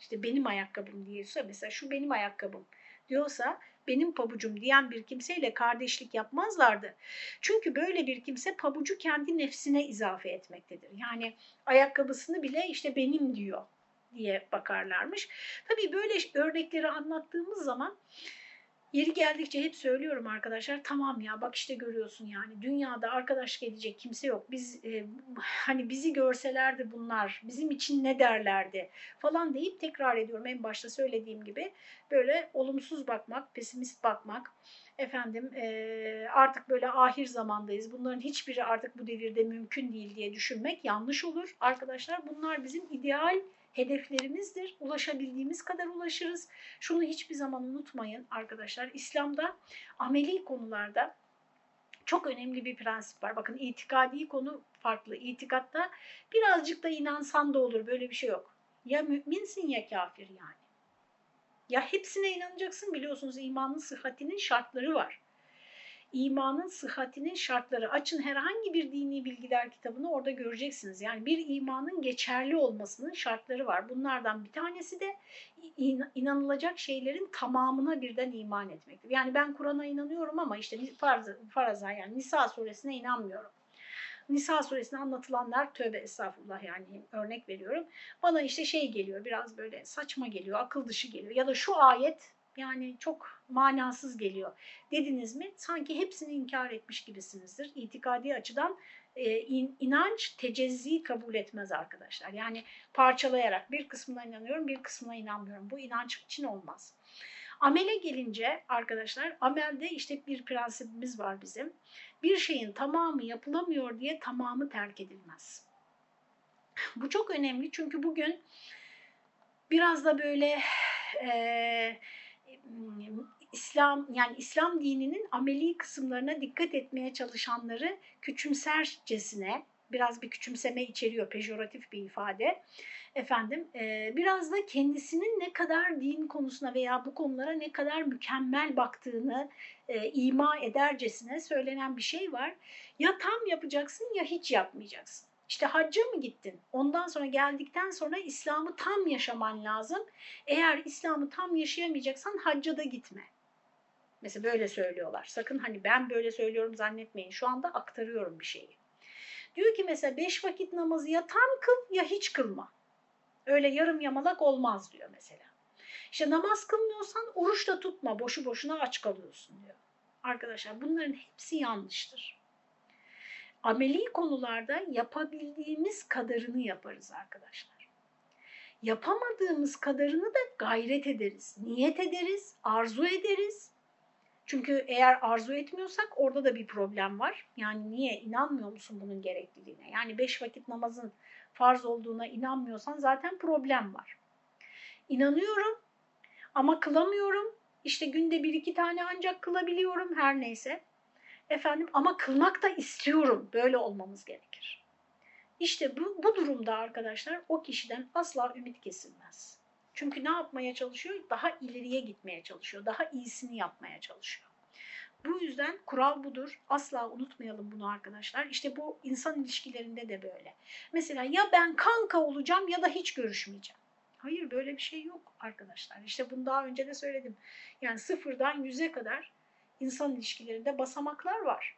İşte benim ayakkabım diyorsa mesela şu benim ayakkabım diyorsa benim pabucum diyen bir kimseyle kardeşlik yapmazlardı. Çünkü böyle bir kimse pabucu kendi nefsine izafe etmektedir. Yani ayakkabısını bile işte benim diyor diye bakarlarmış. Tabii böyle örnekleri anlattığımız zaman Yeri geldikçe hep söylüyorum arkadaşlar tamam ya bak işte görüyorsun yani dünyada arkadaşlık edecek kimse yok. Biz e, hani bizi görselerdi bunlar bizim için ne derlerdi falan deyip tekrar ediyorum en başta söylediğim gibi böyle olumsuz bakmak, pesimist bakmak efendim e, artık böyle ahir zamandayız. Bunların hiçbiri artık bu devirde mümkün değil diye düşünmek yanlış olur. Arkadaşlar bunlar bizim ideal hedeflerimizdir. Ulaşabildiğimiz kadar ulaşırız. Şunu hiçbir zaman unutmayın arkadaşlar. İslam'da ameli konularda çok önemli bir prensip var. Bakın itikadi konu farklı. İtikatta birazcık da inansan da olur. Böyle bir şey yok. Ya müminsin ya kafir yani. Ya hepsine inanacaksın biliyorsunuz imanın sıhhatinin şartları var imanın sıhhatinin şartları. Açın herhangi bir dini bilgiler kitabını orada göreceksiniz. Yani bir imanın geçerli olmasının şartları var. Bunlardan bir tanesi de inanılacak şeylerin tamamına birden iman etmektir. Yani ben Kur'an'a inanıyorum ama işte farz, faraza yani Nisa suresine inanmıyorum. Nisa suresinde anlatılanlar tövbe estağfurullah yani örnek veriyorum. Bana işte şey geliyor biraz böyle saçma geliyor, akıl dışı geliyor ya da şu ayet yani çok manasız geliyor dediniz mi sanki hepsini inkar etmiş gibisinizdir. İtikadi açıdan e, in, inanç tecezzi kabul etmez arkadaşlar. Yani parçalayarak bir kısmına inanıyorum bir kısmına inanmıyorum. Bu inanç için olmaz. Amele gelince arkadaşlar amelde işte bir prensibimiz var bizim. Bir şeyin tamamı yapılamıyor diye tamamı terk edilmez. Bu çok önemli çünkü bugün biraz da böyle e, İslam yani İslam dininin ameli kısımlarına dikkat etmeye çalışanları küçümsercesine biraz bir küçümseme içeriyor pejoratif bir ifade efendim e, biraz da kendisinin ne kadar din konusuna veya bu konulara ne kadar mükemmel baktığını e, ima edercesine söylenen bir şey var. Ya tam yapacaksın ya hiç yapmayacaksın. İşte hacca mı gittin? Ondan sonra geldikten sonra İslam'ı tam yaşaman lazım. Eğer İslam'ı tam yaşayamayacaksan hacca da gitme. Mesela böyle söylüyorlar. Sakın hani ben böyle söylüyorum zannetmeyin. Şu anda aktarıyorum bir şeyi. Diyor ki mesela beş vakit namazı ya tam kıl ya hiç kılma. Öyle yarım yamalak olmaz diyor mesela. İşte namaz kılmıyorsan oruç da tutma. Boşu boşuna aç kalıyorsun diyor. Arkadaşlar bunların hepsi yanlıştır. Ameli konularda yapabildiğimiz kadarını yaparız arkadaşlar. Yapamadığımız kadarını da gayret ederiz, niyet ederiz, arzu ederiz. Çünkü eğer arzu etmiyorsak orada da bir problem var. Yani niye inanmıyor musun bunun gerekliliğine? Yani beş vakit namazın farz olduğuna inanmıyorsan zaten problem var. İnanıyorum ama kılamıyorum. İşte günde bir iki tane ancak kılabiliyorum her neyse. Efendim ama kılmak da istiyorum. Böyle olmamız gerekir. İşte bu, bu durumda arkadaşlar o kişiden asla ümit kesilmez. Çünkü ne yapmaya çalışıyor? Daha ileriye gitmeye çalışıyor. Daha iyisini yapmaya çalışıyor. Bu yüzden kural budur. Asla unutmayalım bunu arkadaşlar. İşte bu insan ilişkilerinde de böyle. Mesela ya ben kanka olacağım ya da hiç görüşmeyeceğim. Hayır böyle bir şey yok arkadaşlar. İşte bunu daha önce de söyledim. Yani sıfırdan yüze kadar insan ilişkilerinde basamaklar var.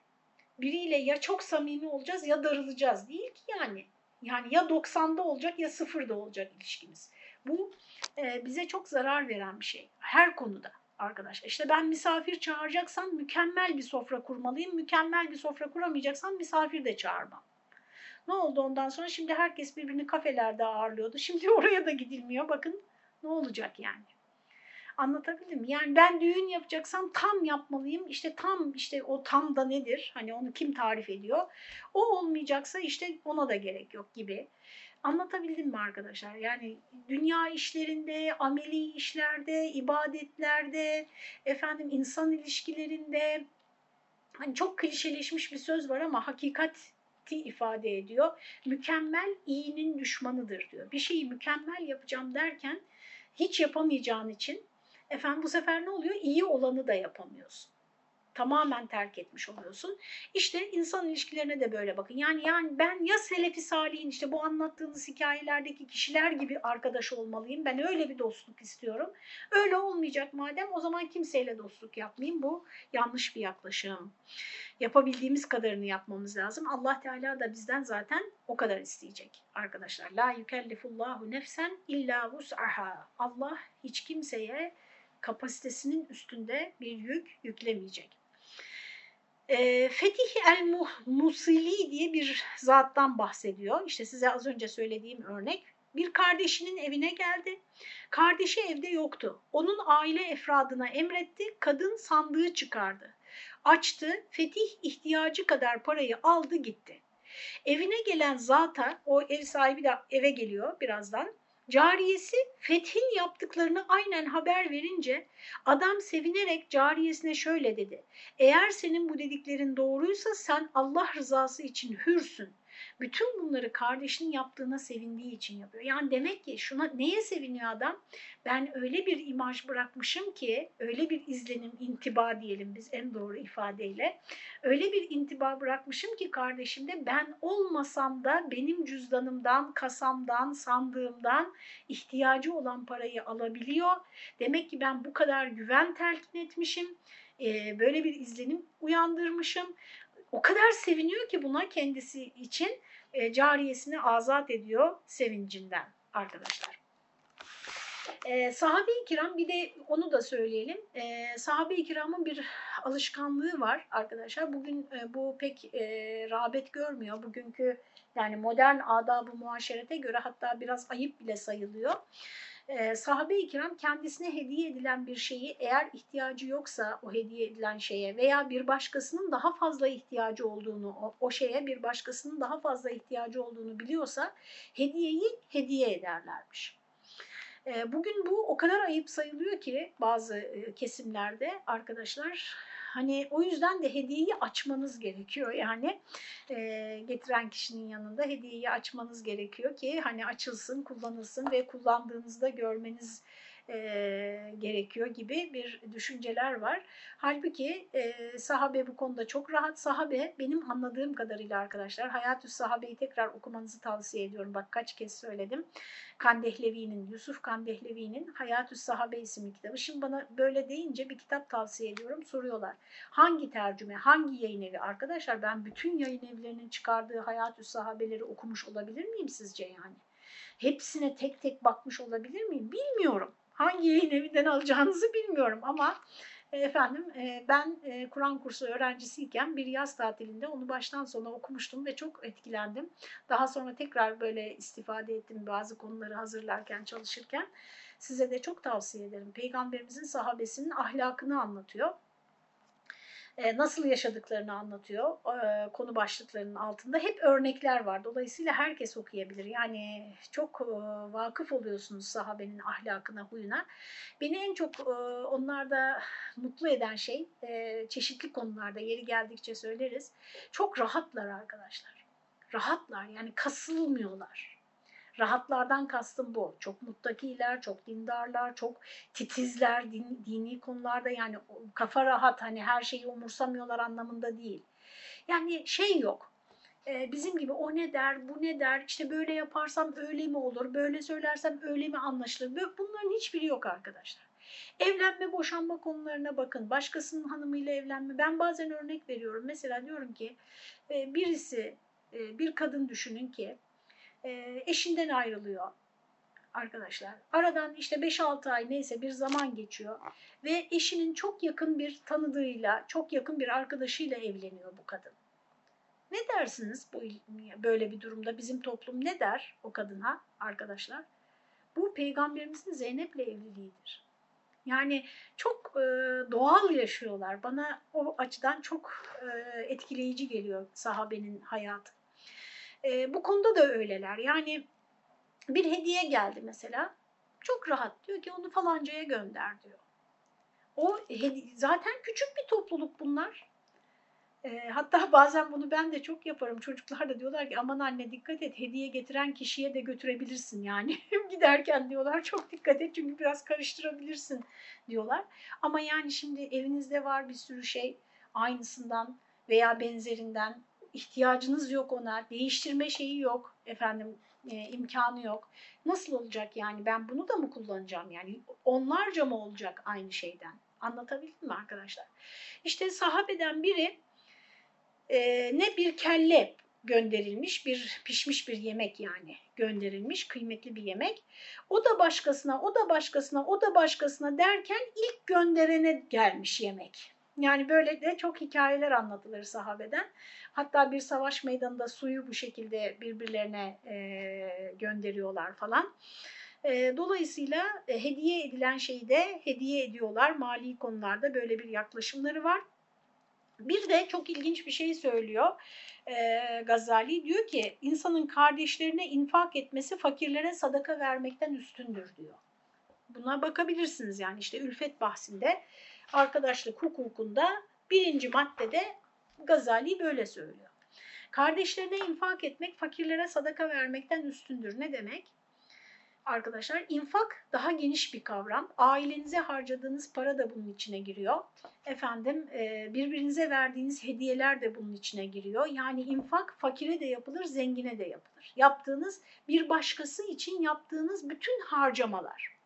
Biriyle ya çok samimi olacağız ya darılacağız. Değil ki yani. Yani ya 90'da olacak ya sıfırda olacak ilişkimiz. Bu e, bize çok zarar veren bir şey. Her konuda arkadaşlar. İşte ben misafir çağıracaksam mükemmel bir sofra kurmalıyım. Mükemmel bir sofra kuramayacaksam misafir de çağırmam. Ne oldu ondan sonra? Şimdi herkes birbirini kafelerde ağırlıyordu. Şimdi oraya da gidilmiyor. Bakın ne olacak yani. Anlatabildim mi? Yani ben düğün yapacaksam tam yapmalıyım. İşte tam işte o tam da nedir? Hani onu kim tarif ediyor? O olmayacaksa işte ona da gerek yok gibi. Anlatabildim mi arkadaşlar? Yani dünya işlerinde, ameli işlerde, ibadetlerde, efendim insan ilişkilerinde hani çok klişeleşmiş bir söz var ama hakikati ifade ediyor. Mükemmel iyinin düşmanıdır diyor. Bir şeyi mükemmel yapacağım derken hiç yapamayacağın için efendim bu sefer ne oluyor? İyi olanı da yapamıyorsun tamamen terk etmiş oluyorsun. İşte insan ilişkilerine de böyle bakın. Yani yani ben ya Selefi Salih'in işte bu anlattığınız hikayelerdeki kişiler gibi arkadaş olmalıyım. Ben öyle bir dostluk istiyorum. Öyle olmayacak madem o zaman kimseyle dostluk yapmayayım. Bu yanlış bir yaklaşım. Yapabildiğimiz kadarını yapmamız lazım. Allah Teala da bizden zaten o kadar isteyecek arkadaşlar. La yükellifullahu nefsen illa vus'aha. Allah hiç kimseye kapasitesinin üstünde bir yük yüklemeyecek. E, Fetih el-Musili diye bir zattan bahsediyor. İşte size az önce söylediğim örnek. Bir kardeşinin evine geldi. Kardeşi evde yoktu. Onun aile efradına emretti. Kadın sandığı çıkardı. Açtı. Fetih ihtiyacı kadar parayı aldı gitti. Evine gelen zata, o ev sahibi de eve geliyor birazdan. Cariyesi Fethin yaptıklarını aynen haber verince adam sevinerek cariyesine şöyle dedi. Eğer senin bu dediklerin doğruysa sen Allah rızası için hürsün. Bütün bunları kardeşinin yaptığına sevindiği için yapıyor. Yani demek ki şuna neye seviniyor adam? Ben öyle bir imaj bırakmışım ki, öyle bir izlenim, intiba diyelim biz en doğru ifadeyle. Öyle bir intiba bırakmışım ki kardeşimde ben olmasam da benim cüzdanımdan, kasamdan, sandığımdan ihtiyacı olan parayı alabiliyor. Demek ki ben bu kadar güven telkin etmişim böyle bir izlenim uyandırmışım o kadar seviniyor ki buna kendisi için e, cariyesini azat ediyor sevincinden arkadaşlar. E, sahabe-i kiram bir de onu da söyleyelim. E, sahabe-i kiramın bir alışkanlığı var arkadaşlar. Bugün e, bu pek e, rağbet görmüyor. Bugünkü yani modern adab-ı muaşerete göre hatta biraz ayıp bile sayılıyor. E, sahabe-i kiram kendisine hediye edilen bir şeyi eğer ihtiyacı yoksa o hediye edilen şeye veya bir başkasının daha fazla ihtiyacı olduğunu, o, o şeye bir başkasının daha fazla ihtiyacı olduğunu biliyorsa hediyeyi hediye ederlermiş. Bugün bu o kadar ayıp sayılıyor ki bazı kesimlerde arkadaşlar hani o yüzden de hediyeyi açmanız gerekiyor. Yani e, getiren kişinin yanında hediyeyi açmanız gerekiyor ki hani açılsın kullanılsın ve kullandığınızda görmeniz e, gerekiyor gibi bir düşünceler var. Halbuki e, sahabe bu konuda çok rahat. Sahabe benim anladığım kadarıyla arkadaşlar Hayatü Sahabe'yi tekrar okumanızı tavsiye ediyorum. Bak kaç kez söyledim. Kandehlevi'nin, Yusuf Kandehlevi'nin Hayatü Sahabe isimli kitabı. Şimdi bana böyle deyince bir kitap tavsiye ediyorum. Soruyorlar. Hangi tercüme, hangi yayın evi? Arkadaşlar ben bütün yayın evlerinin çıkardığı Hayatü Sahabeleri okumuş olabilir miyim sizce yani? Hepsine tek tek bakmış olabilir miyim? Bilmiyorum hangi yayın evinden alacağınızı bilmiyorum ama e, efendim e, ben e, Kur'an kursu öğrencisiyken bir yaz tatilinde onu baştan sona okumuştum ve çok etkilendim. Daha sonra tekrar böyle istifade ettim bazı konuları hazırlarken çalışırken. Size de çok tavsiye ederim. Peygamberimizin sahabesinin ahlakını anlatıyor. E, nasıl yaşadıklarını anlatıyor e, konu başlıklarının altında. Hep örnekler var. Dolayısıyla herkes okuyabilir. Yani çok e, vakıf oluyorsunuz sahabenin ahlakına, huyuna. Beni en çok onlarda mutlu eden şey, çeşitli konularda yeri geldikçe söyleriz, çok rahatlar arkadaşlar. Rahatlar yani kasılmıyorlar Rahatlardan kastım bu. Çok muttakiler, çok dindarlar, çok titizler din, dini konularda yani kafa rahat hani her şeyi umursamıyorlar anlamında değil. Yani şey yok. Ee, bizim gibi o ne der, bu ne der, işte böyle yaparsam öyle mi olur, böyle söylersem öyle mi anlaşılır. Bunların hiçbiri yok arkadaşlar. Evlenme, boşanma konularına bakın. Başkasının hanımıyla evlenme. Ben bazen örnek veriyorum. Mesela diyorum ki e, birisi, e, bir kadın düşünün ki e, eşinden ayrılıyor arkadaşlar. Aradan işte 5-6 ay neyse bir zaman geçiyor ve eşinin çok yakın bir tanıdığıyla, çok yakın bir arkadaşıyla evleniyor bu kadın. Ne dersiniz bu böyle bir durumda? Bizim toplum ne der o kadına arkadaşlar? Bu peygamberimizin Zeynep'le evliliğidir. Yani çok e, doğal yaşıyorlar. Bana o açıdan çok e, etkileyici geliyor sahabenin hayatı. E, bu konuda da öyleler. Yani bir hediye geldi mesela. Çok rahat diyor ki onu falancaya gönder diyor. O zaten küçük bir topluluk bunlar. E, hatta bazen bunu ben de çok yaparım. Çocuklar da diyorlar ki aman anne dikkat et hediye getiren kişiye de götürebilirsin yani. Giderken diyorlar çok dikkat et çünkü biraz karıştırabilirsin diyorlar. Ama yani şimdi evinizde var bir sürü şey aynısından veya benzerinden ihtiyacınız yok ona, değiştirme şeyi yok efendim e, imkanı yok. Nasıl olacak yani ben bunu da mı kullanacağım yani onlarca mı olacak aynı şeyden? Anlatabildim mi arkadaşlar? İşte sahabeden biri e, ne bir kelle gönderilmiş bir pişmiş bir yemek yani gönderilmiş kıymetli bir yemek. O da başkasına, o da başkasına, o da başkasına derken ilk gönderene gelmiş yemek. Yani böyle de çok hikayeler anlatılır sahabeden. Hatta bir savaş meydanında suyu bu şekilde birbirlerine e, gönderiyorlar falan. E, dolayısıyla e, hediye edilen şeyi de hediye ediyorlar. Mali konularda böyle bir yaklaşımları var. Bir de çok ilginç bir şey söylüyor e, Gazali. Diyor ki insanın kardeşlerine infak etmesi fakirlere sadaka vermekten üstündür diyor. Buna bakabilirsiniz yani işte ülfet bahsinde arkadaşlık hukukunda birinci maddede Gazali böyle söylüyor. Kardeşlerine infak etmek fakirlere sadaka vermekten üstündür. Ne demek? Arkadaşlar infak daha geniş bir kavram. Ailenize harcadığınız para da bunun içine giriyor. Efendim e, birbirinize verdiğiniz hediyeler de bunun içine giriyor. Yani infak fakire de yapılır, zengine de yapılır. Yaptığınız bir başkası için yaptığınız bütün harcamalar.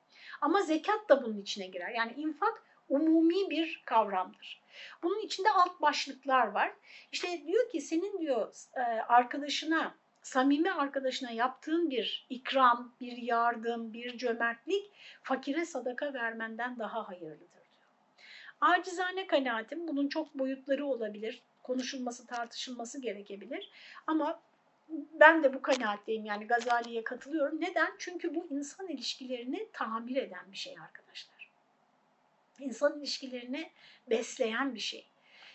Ama zekat da bunun içine girer. Yani infak umumi bir kavramdır. Bunun içinde alt başlıklar var. İşte diyor ki senin diyor e, arkadaşına samimi arkadaşına yaptığın bir ikram, bir yardım, bir cömertlik fakire sadaka vermenden daha hayırlıdır diyor. Acizane kanaatim bunun çok boyutları olabilir. Konuşulması, tartışılması gerekebilir. Ama ben de bu kanaatteyim yani Gazali'ye katılıyorum. Neden? Çünkü bu insan ilişkilerini tamir eden bir şey arkadaşlar. İnsan ilişkilerini besleyen bir şey.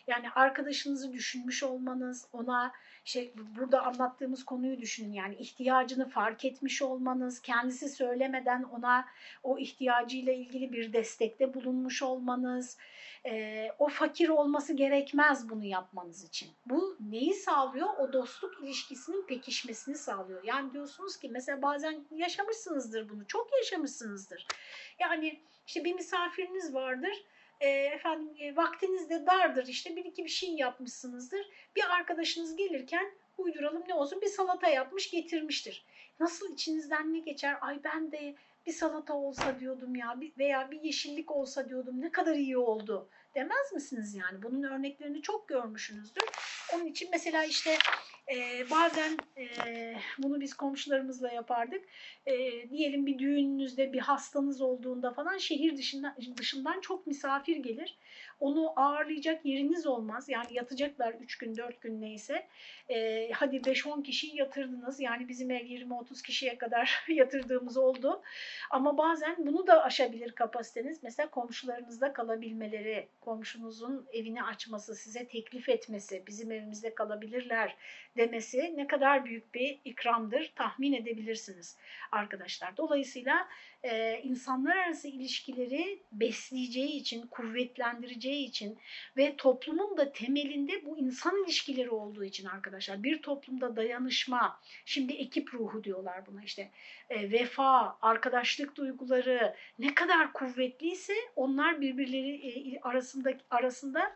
Yani arkadaşınızı düşünmüş olmanız, ona şey burada anlattığımız konuyu düşünün yani ihtiyacını fark etmiş olmanız, kendisi söylemeden ona o ihtiyacıyla ilgili bir destekte bulunmuş olmanız, e, o fakir olması gerekmez bunu yapmanız için. Bu neyi sağlıyor? O dostluk ilişkisinin pekişmesini sağlıyor. Yani diyorsunuz ki mesela bazen yaşamışsınızdır bunu, çok yaşamışsınızdır. Yani işte bir misafiriniz vardır e, efendim e, vaktiniz de dardır işte bir iki bir şey yapmışsınızdır. Bir arkadaşınız gelirken uyduralım ne olsun bir salata yapmış getirmiştir. Nasıl içinizden ne geçer? Ay ben de bir salata olsa diyordum ya veya bir yeşillik olsa diyordum ne kadar iyi oldu demez misiniz yani? Bunun örneklerini çok görmüşsünüzdür. Onun için mesela işte e, bazen e, bunu biz komşularımızla yapardık. E, diyelim bir düğününüzde bir hastanız olduğunda falan şehir dışından, dışından çok misafir gelir. Onu ağırlayacak yeriniz olmaz. Yani yatacaklar 3 gün 4 gün neyse. E, hadi 5-10 kişiyi yatırdınız. Yani bizim ev 20-30 kişiye kadar yatırdığımız oldu. Ama bazen bunu da aşabilir kapasiteniz. Mesela komşularınızda kalabilmeleri, komşunuzun evini açması, size teklif etmesi, bizim evimizde kalabilirler demesi ne kadar büyük bir ikramdır tahmin edebilirsiniz arkadaşlar. Dolayısıyla e, insanlar arası ilişkileri besleyeceği için, kuvvetlendireceği için ve toplumun da temelinde bu insan ilişkileri olduğu için arkadaşlar bir toplumda dayanışma, şimdi ekip ruhu diyorlar buna işte e, vefa, arkadaşlık duyguları ne kadar kuvvetliyse onlar birbirleri e, arasında arasında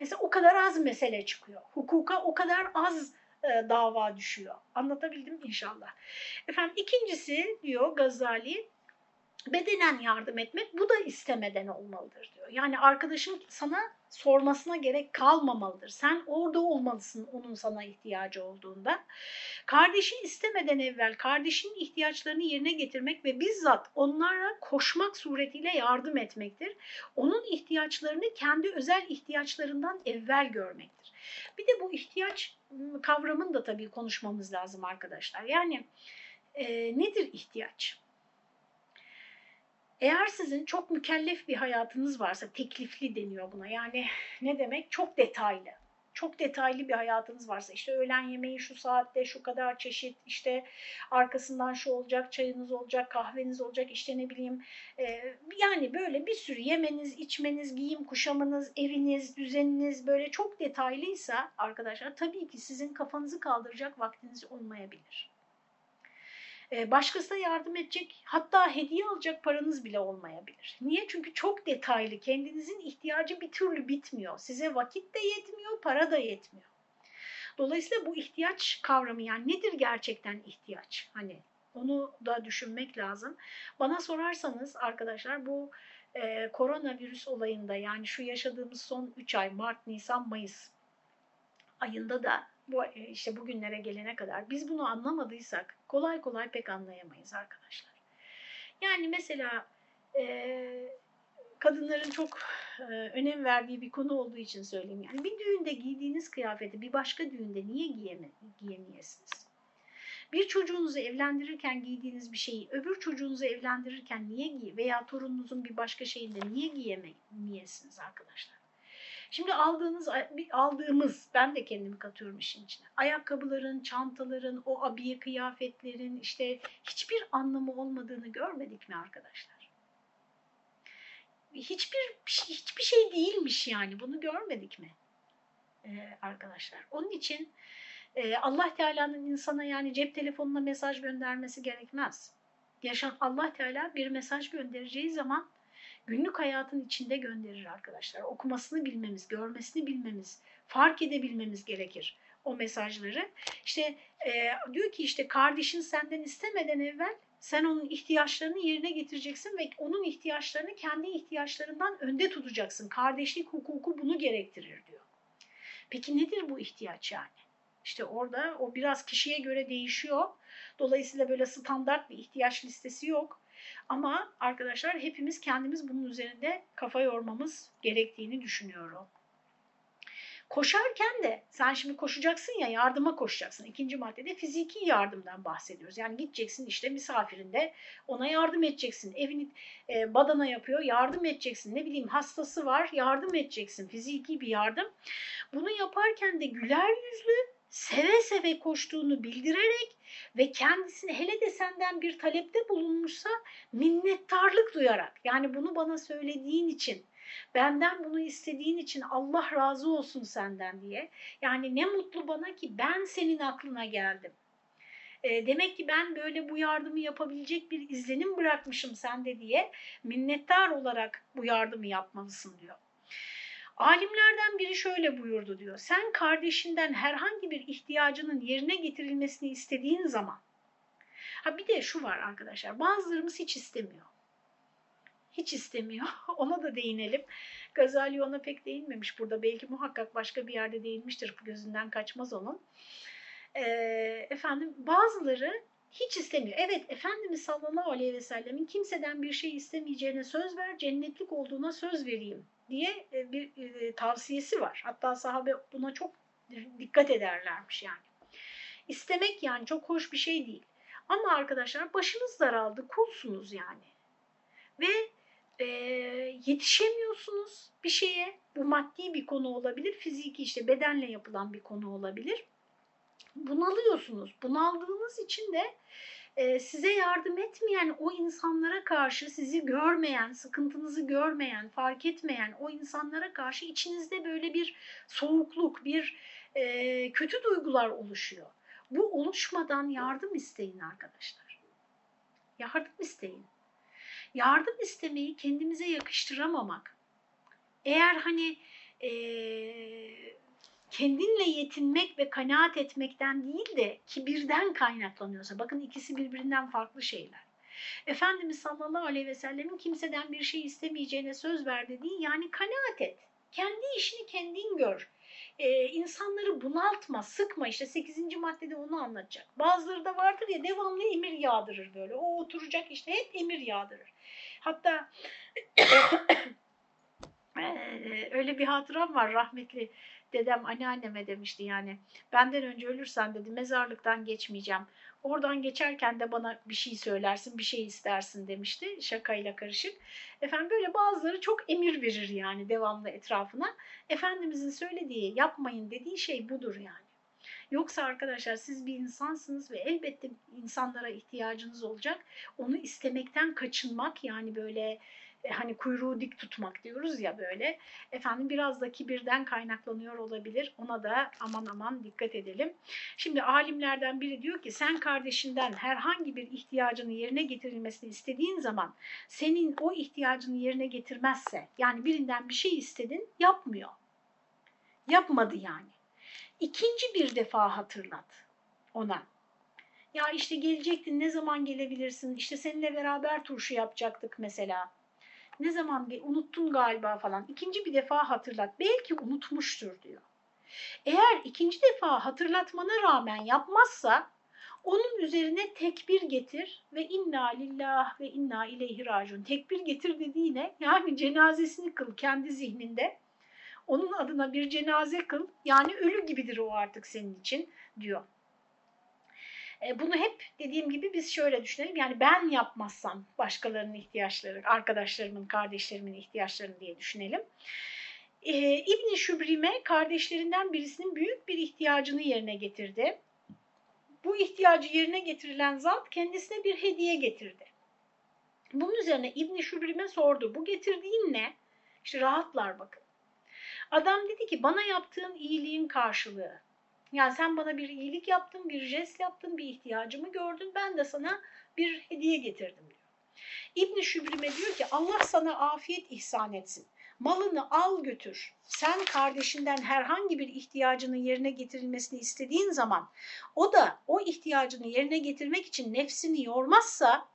mesela o kadar az mesele çıkıyor. Hukuka o kadar az e, dava düşüyor. Anlatabildim inşallah. Efendim ikincisi diyor Gazali bedenen yardım etmek bu da istemeden olmalıdır diyor. Yani arkadaşın sana sormasına gerek kalmamalıdır. Sen orada olmalısın onun sana ihtiyacı olduğunda. Kardeşi istemeden evvel kardeşinin ihtiyaçlarını yerine getirmek ve bizzat onlara koşmak suretiyle yardım etmektir. Onun ihtiyaçlarını kendi özel ihtiyaçlarından evvel görmektir. Bir de bu ihtiyaç kavramını da tabii konuşmamız lazım arkadaşlar. Yani e, nedir ihtiyaç? Eğer sizin çok mükellef bir hayatınız varsa, teklifli deniyor buna. Yani ne demek? Çok detaylı. Çok detaylı bir hayatınız varsa işte öğlen yemeği şu saatte şu kadar çeşit işte arkasından şu olacak çayınız olacak kahveniz olacak işte ne bileyim e, yani böyle bir sürü yemeniz içmeniz giyim kuşamınız eviniz düzeniniz böyle çok detaylıysa arkadaşlar tabii ki sizin kafanızı kaldıracak vaktiniz olmayabilir. Ee, başkasına yardım edecek hatta hediye alacak paranız bile olmayabilir. Niye? Çünkü çok detaylı kendinizin ihtiyacı bir türlü bitmiyor. Size vakit de yetmiyor, para da yetmiyor. Dolayısıyla bu ihtiyaç kavramı yani nedir gerçekten ihtiyaç? Hani onu da düşünmek lazım. Bana sorarsanız arkadaşlar bu e, koronavirüs olayında yani şu yaşadığımız son 3 ay Mart, Nisan, Mayıs ayında da bu e, işte bugünlere gelene kadar biz bunu anlamadıysak kolay kolay pek anlayamayız arkadaşlar. Yani mesela e, kadınların çok e, önem verdiği bir konu olduğu için söyleyeyim. Yani bir düğünde giydiğiniz kıyafeti bir başka düğünde niye giyeme, giyemeyesiniz? Bir çocuğunuzu evlendirirken giydiğiniz bir şeyi öbür çocuğunuzu evlendirirken niye giy veya torununuzun bir başka şeyinde niye giyemeyesiniz arkadaşlar? Şimdi aldığınız, aldığımız, ben de kendimi katıyorum işin içine. Ayakkabıların, çantaların, o abiye kıyafetlerin işte hiçbir anlamı olmadığını görmedik mi arkadaşlar? Hiçbir hiçbir şey değilmiş yani. Bunu görmedik mi? Ee, arkadaşlar. Onun için e, Allah Teala'nın insana yani cep telefonuna mesaj göndermesi gerekmez. Yaşam Allah Teala bir mesaj göndereceği zaman günlük hayatın içinde gönderir arkadaşlar. Okumasını bilmemiz, görmesini bilmemiz, fark edebilmemiz gerekir o mesajları. İşte e, diyor ki işte kardeşin senden istemeden evvel sen onun ihtiyaçlarını yerine getireceksin ve onun ihtiyaçlarını kendi ihtiyaçlarından önde tutacaksın. Kardeşlik hukuku bunu gerektirir diyor. Peki nedir bu ihtiyaç yani? İşte orada o biraz kişiye göre değişiyor. Dolayısıyla böyle standart bir ihtiyaç listesi yok. Ama arkadaşlar hepimiz kendimiz bunun üzerinde kafa yormamız gerektiğini düşünüyorum. Koşarken de sen şimdi koşacaksın ya yardıma koşacaksın. İkinci maddede fiziki yardımdan bahsediyoruz. Yani gideceksin işte misafirinde ona yardım edeceksin. Evini e, badana yapıyor yardım edeceksin. Ne bileyim hastası var yardım edeceksin. Fiziki bir yardım. Bunu yaparken de güler yüzlü seve seve koştuğunu bildirerek ve kendisini hele de senden bir talepte bulunmuşsa minnettarlık duyarak yani bunu bana söylediğin için benden bunu istediğin için Allah razı olsun senden diye yani ne mutlu bana ki ben senin aklına geldim. E, demek ki ben böyle bu yardımı yapabilecek bir izlenim bırakmışım sende diye minnettar olarak bu yardımı yapmalısın diyor. Alimlerden biri şöyle buyurdu diyor. Sen kardeşinden herhangi bir ihtiyacının yerine getirilmesini istediğin zaman. Ha bir de şu var arkadaşlar. Bazılarımız hiç istemiyor. Hiç istemiyor. Ona da değinelim. Gazali ona pek değinmemiş burada. Belki muhakkak başka bir yerde değinmiştir. Gözünden kaçmaz onun. Ee, efendim bazıları hiç istemiyor. Evet Efendimiz sallallahu aleyhi ve sellemin kimseden bir şey istemeyeceğine söz ver, cennetlik olduğuna söz vereyim diye e, bir e, tavsiyesi var. Hatta sahabe buna çok dikkat ederlermiş yani. İstemek yani çok hoş bir şey değil. Ama arkadaşlar başınız daraldı, kulsunuz yani. Ve e, yetişemiyorsunuz bir şeye. Bu maddi bir konu olabilir, fiziki işte bedenle yapılan bir konu olabilir. Bunalıyorsunuz. Bunaldığınız için de e, size yardım etmeyen o insanlara karşı sizi görmeyen, sıkıntınızı görmeyen, fark etmeyen o insanlara karşı içinizde böyle bir soğukluk, bir e, kötü duygular oluşuyor. Bu oluşmadan yardım isteyin arkadaşlar. Yardım isteyin. Yardım istemeyi kendimize yakıştıramamak. Eğer hani e, kendinle yetinmek ve kanaat etmekten değil de kibirden kaynaklanıyorsa, bakın ikisi birbirinden farklı şeyler. Efendimiz sallallahu aleyhi ve sellemin kimseden bir şey istemeyeceğine söz ver dediği yani kanaat et. Kendi işini kendin gör. Ee, insanları bunaltma, sıkma. İşte 8. maddede onu anlatacak. Bazıları da vardır ya devamlı emir yağdırır böyle. O oturacak işte hep emir yağdırır. Hatta öyle bir hatıram var rahmetli dedem anneanneme demişti yani benden önce ölürsen dedi mezarlıktan geçmeyeceğim. Oradan geçerken de bana bir şey söylersin, bir şey istersin demişti şakayla karışık. Efendim böyle bazıları çok emir verir yani devamlı etrafına. Efendimizin söylediği, yapmayın dediği şey budur yani. Yoksa arkadaşlar siz bir insansınız ve elbette insanlara ihtiyacınız olacak. Onu istemekten kaçınmak yani böyle hani kuyruğu dik tutmak diyoruz ya böyle. Efendim biraz da kibirden kaynaklanıyor olabilir. Ona da aman aman dikkat edelim. Şimdi alimlerden biri diyor ki sen kardeşinden herhangi bir ihtiyacını yerine getirilmesini istediğin zaman senin o ihtiyacını yerine getirmezse yani birinden bir şey istedin yapmıyor. Yapmadı yani. İkinci bir defa hatırlat ona. Ya işte gelecektin ne zaman gelebilirsin işte seninle beraber turşu yapacaktık mesela ne zaman unuttun galiba falan. İkinci bir defa hatırlat. Belki unutmuştur diyor. Eğer ikinci defa hatırlatmana rağmen yapmazsa onun üzerine tekbir getir ve inna lillah ve inna ileyhi racun. Tekbir getir dediği ne? Yani cenazesini kıl kendi zihninde. Onun adına bir cenaze kıl. Yani ölü gibidir o artık senin için diyor. E, bunu hep dediğim gibi biz şöyle düşünelim. Yani ben yapmazsam başkalarının ihtiyaçları, arkadaşlarımın, kardeşlerimin ihtiyaçlarını diye düşünelim. Ee, İbni Şübrime kardeşlerinden birisinin büyük bir ihtiyacını yerine getirdi. Bu ihtiyacı yerine getirilen zat kendisine bir hediye getirdi. Bunun üzerine İbni Şübrime sordu. Bu getirdiğin ne? İşte rahatlar bakın. Adam dedi ki bana yaptığın iyiliğin karşılığı. Yani sen bana bir iyilik yaptın, bir jest yaptın, bir ihtiyacımı gördün. Ben de sana bir hediye getirdim diyor. İbni Şübrime diyor ki Allah sana afiyet ihsan etsin. Malını al götür. Sen kardeşinden herhangi bir ihtiyacının yerine getirilmesini istediğin zaman o da o ihtiyacını yerine getirmek için nefsini yormazsa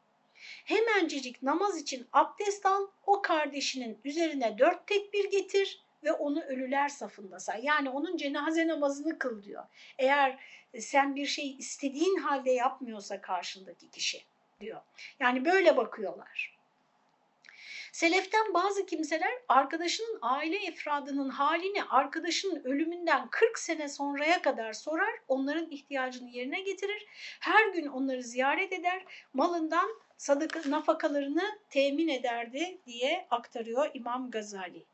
hemencecik namaz için abdest al, o kardeşinin üzerine dört tekbir getir ve onu ölüler safında say. Yani onun cenaze namazını kıl diyor. Eğer sen bir şey istediğin halde yapmıyorsa karşındaki kişi diyor. Yani böyle bakıyorlar. Seleften bazı kimseler arkadaşının aile efradının halini arkadaşının ölümünden 40 sene sonraya kadar sorar, onların ihtiyacını yerine getirir, her gün onları ziyaret eder, malından sadaka nafakalarını temin ederdi diye aktarıyor İmam Gazali.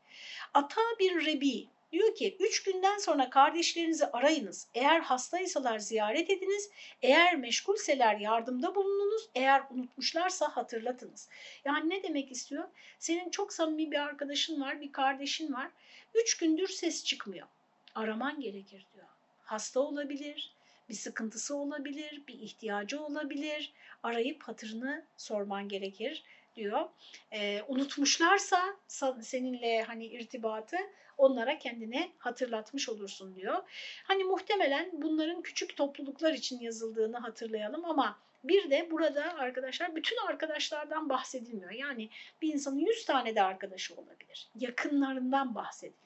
Ata bir Rebi diyor ki üç günden sonra kardeşlerinizi arayınız. Eğer hastaysalar ziyaret ediniz. Eğer meşgulseler yardımda bulununuz. Eğer unutmuşlarsa hatırlatınız. Yani ne demek istiyor? Senin çok samimi bir arkadaşın var, bir kardeşin var. Üç gündür ses çıkmıyor. Araman gerekir diyor. Hasta olabilir, bir sıkıntısı olabilir, bir ihtiyacı olabilir. Arayıp hatırını sorman gerekir diyor. E, unutmuşlarsa seninle hani irtibatı onlara kendine hatırlatmış olursun diyor. Hani muhtemelen bunların küçük topluluklar için yazıldığını hatırlayalım ama bir de burada arkadaşlar bütün arkadaşlardan bahsedilmiyor. Yani bir insanın 100 tane de arkadaşı olabilir. Yakınlarından bahsediliyor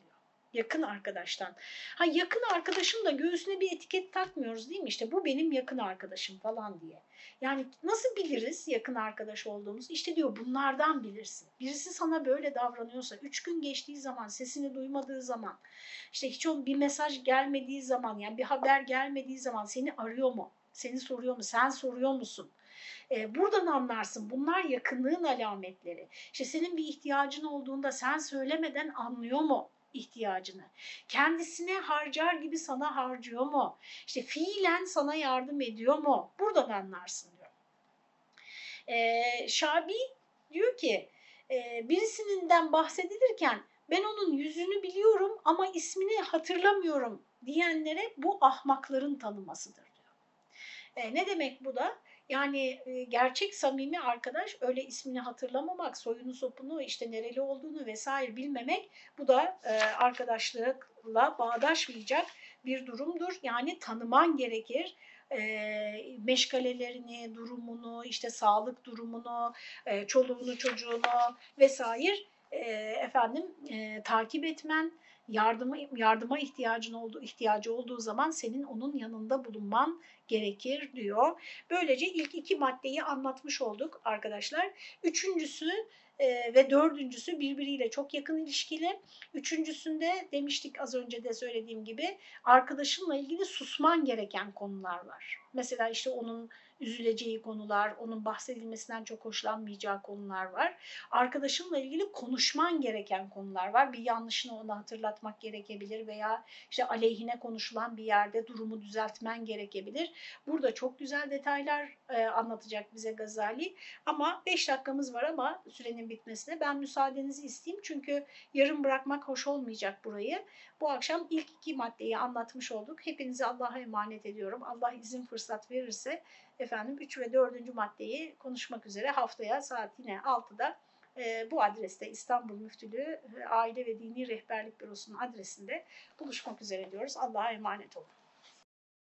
yakın arkadaştan. Ha yakın arkadaşın da göğsüne bir etiket takmıyoruz değil mi? İşte bu benim yakın arkadaşım falan diye. Yani nasıl biliriz yakın arkadaş olduğumuz? İşte diyor bunlardan bilirsin. Birisi sana böyle davranıyorsa, üç gün geçtiği zaman, sesini duymadığı zaman, işte hiç bir mesaj gelmediği zaman, yani bir haber gelmediği zaman seni arıyor mu? Seni soruyor mu? Sen soruyor musun? Ee, buradan anlarsın. Bunlar yakınlığın alametleri. İşte senin bir ihtiyacın olduğunda sen söylemeden anlıyor mu? İhtiyacını. Kendisine harcar gibi sana harcıyor mu? İşte fiilen sana yardım ediyor mu? Buradan anlarsın diyor. Ee, Şabi diyor ki e, birisininden bahsedilirken ben onun yüzünü biliyorum ama ismini hatırlamıyorum diyenlere bu ahmakların tanımasıdır diyor. E, ne demek bu da? Yani e, gerçek samimi arkadaş öyle ismini hatırlamamak, soyunu sopunu, işte nereli olduğunu vesaire bilmemek bu da e, arkadaşlıkla bağdaşmayacak bir durumdur. Yani tanıman gerekir e, meşgalelerini, durumunu, işte sağlık durumunu, çoluğunu, çocuğunu vesaire efendim takip etmen, yardıma yardıma ihtiyacın olduğu ihtiyacı olduğu zaman senin onun yanında bulunman gerekir diyor. Böylece ilk iki maddeyi anlatmış olduk arkadaşlar. Üçüncüsü e, ve dördüncüsü birbiriyle çok yakın ilişkili. Üçüncüsünde demiştik az önce de söylediğim gibi arkadaşınla ilgili susman gereken konular var. Mesela işte onun üzüleceği konular, onun bahsedilmesinden çok hoşlanmayacağı konular var. Arkadaşınla ilgili konuşman gereken konular var. Bir yanlışını ona hatırlatmak gerekebilir veya işte aleyhine konuşulan bir yerde durumu düzeltmen gerekebilir. Burada çok güzel detaylar e, anlatacak bize Gazali. Ama 5 dakikamız var ama sürenin bitmesine ben müsaadenizi isteyeyim. Çünkü yarım bırakmak hoş olmayacak burayı. Bu akşam ilk iki maddeyi anlatmış olduk. Hepinizi Allah'a emanet ediyorum. Allah izin fırsat verirse efendim 3 ve 4. maddeyi konuşmak üzere haftaya saat yine 6'da e, bu adreste İstanbul Müftülüğü e, Aile ve Dini Rehberlik Bürosu'nun adresinde buluşmak üzere diyoruz. Allah'a emanet olun.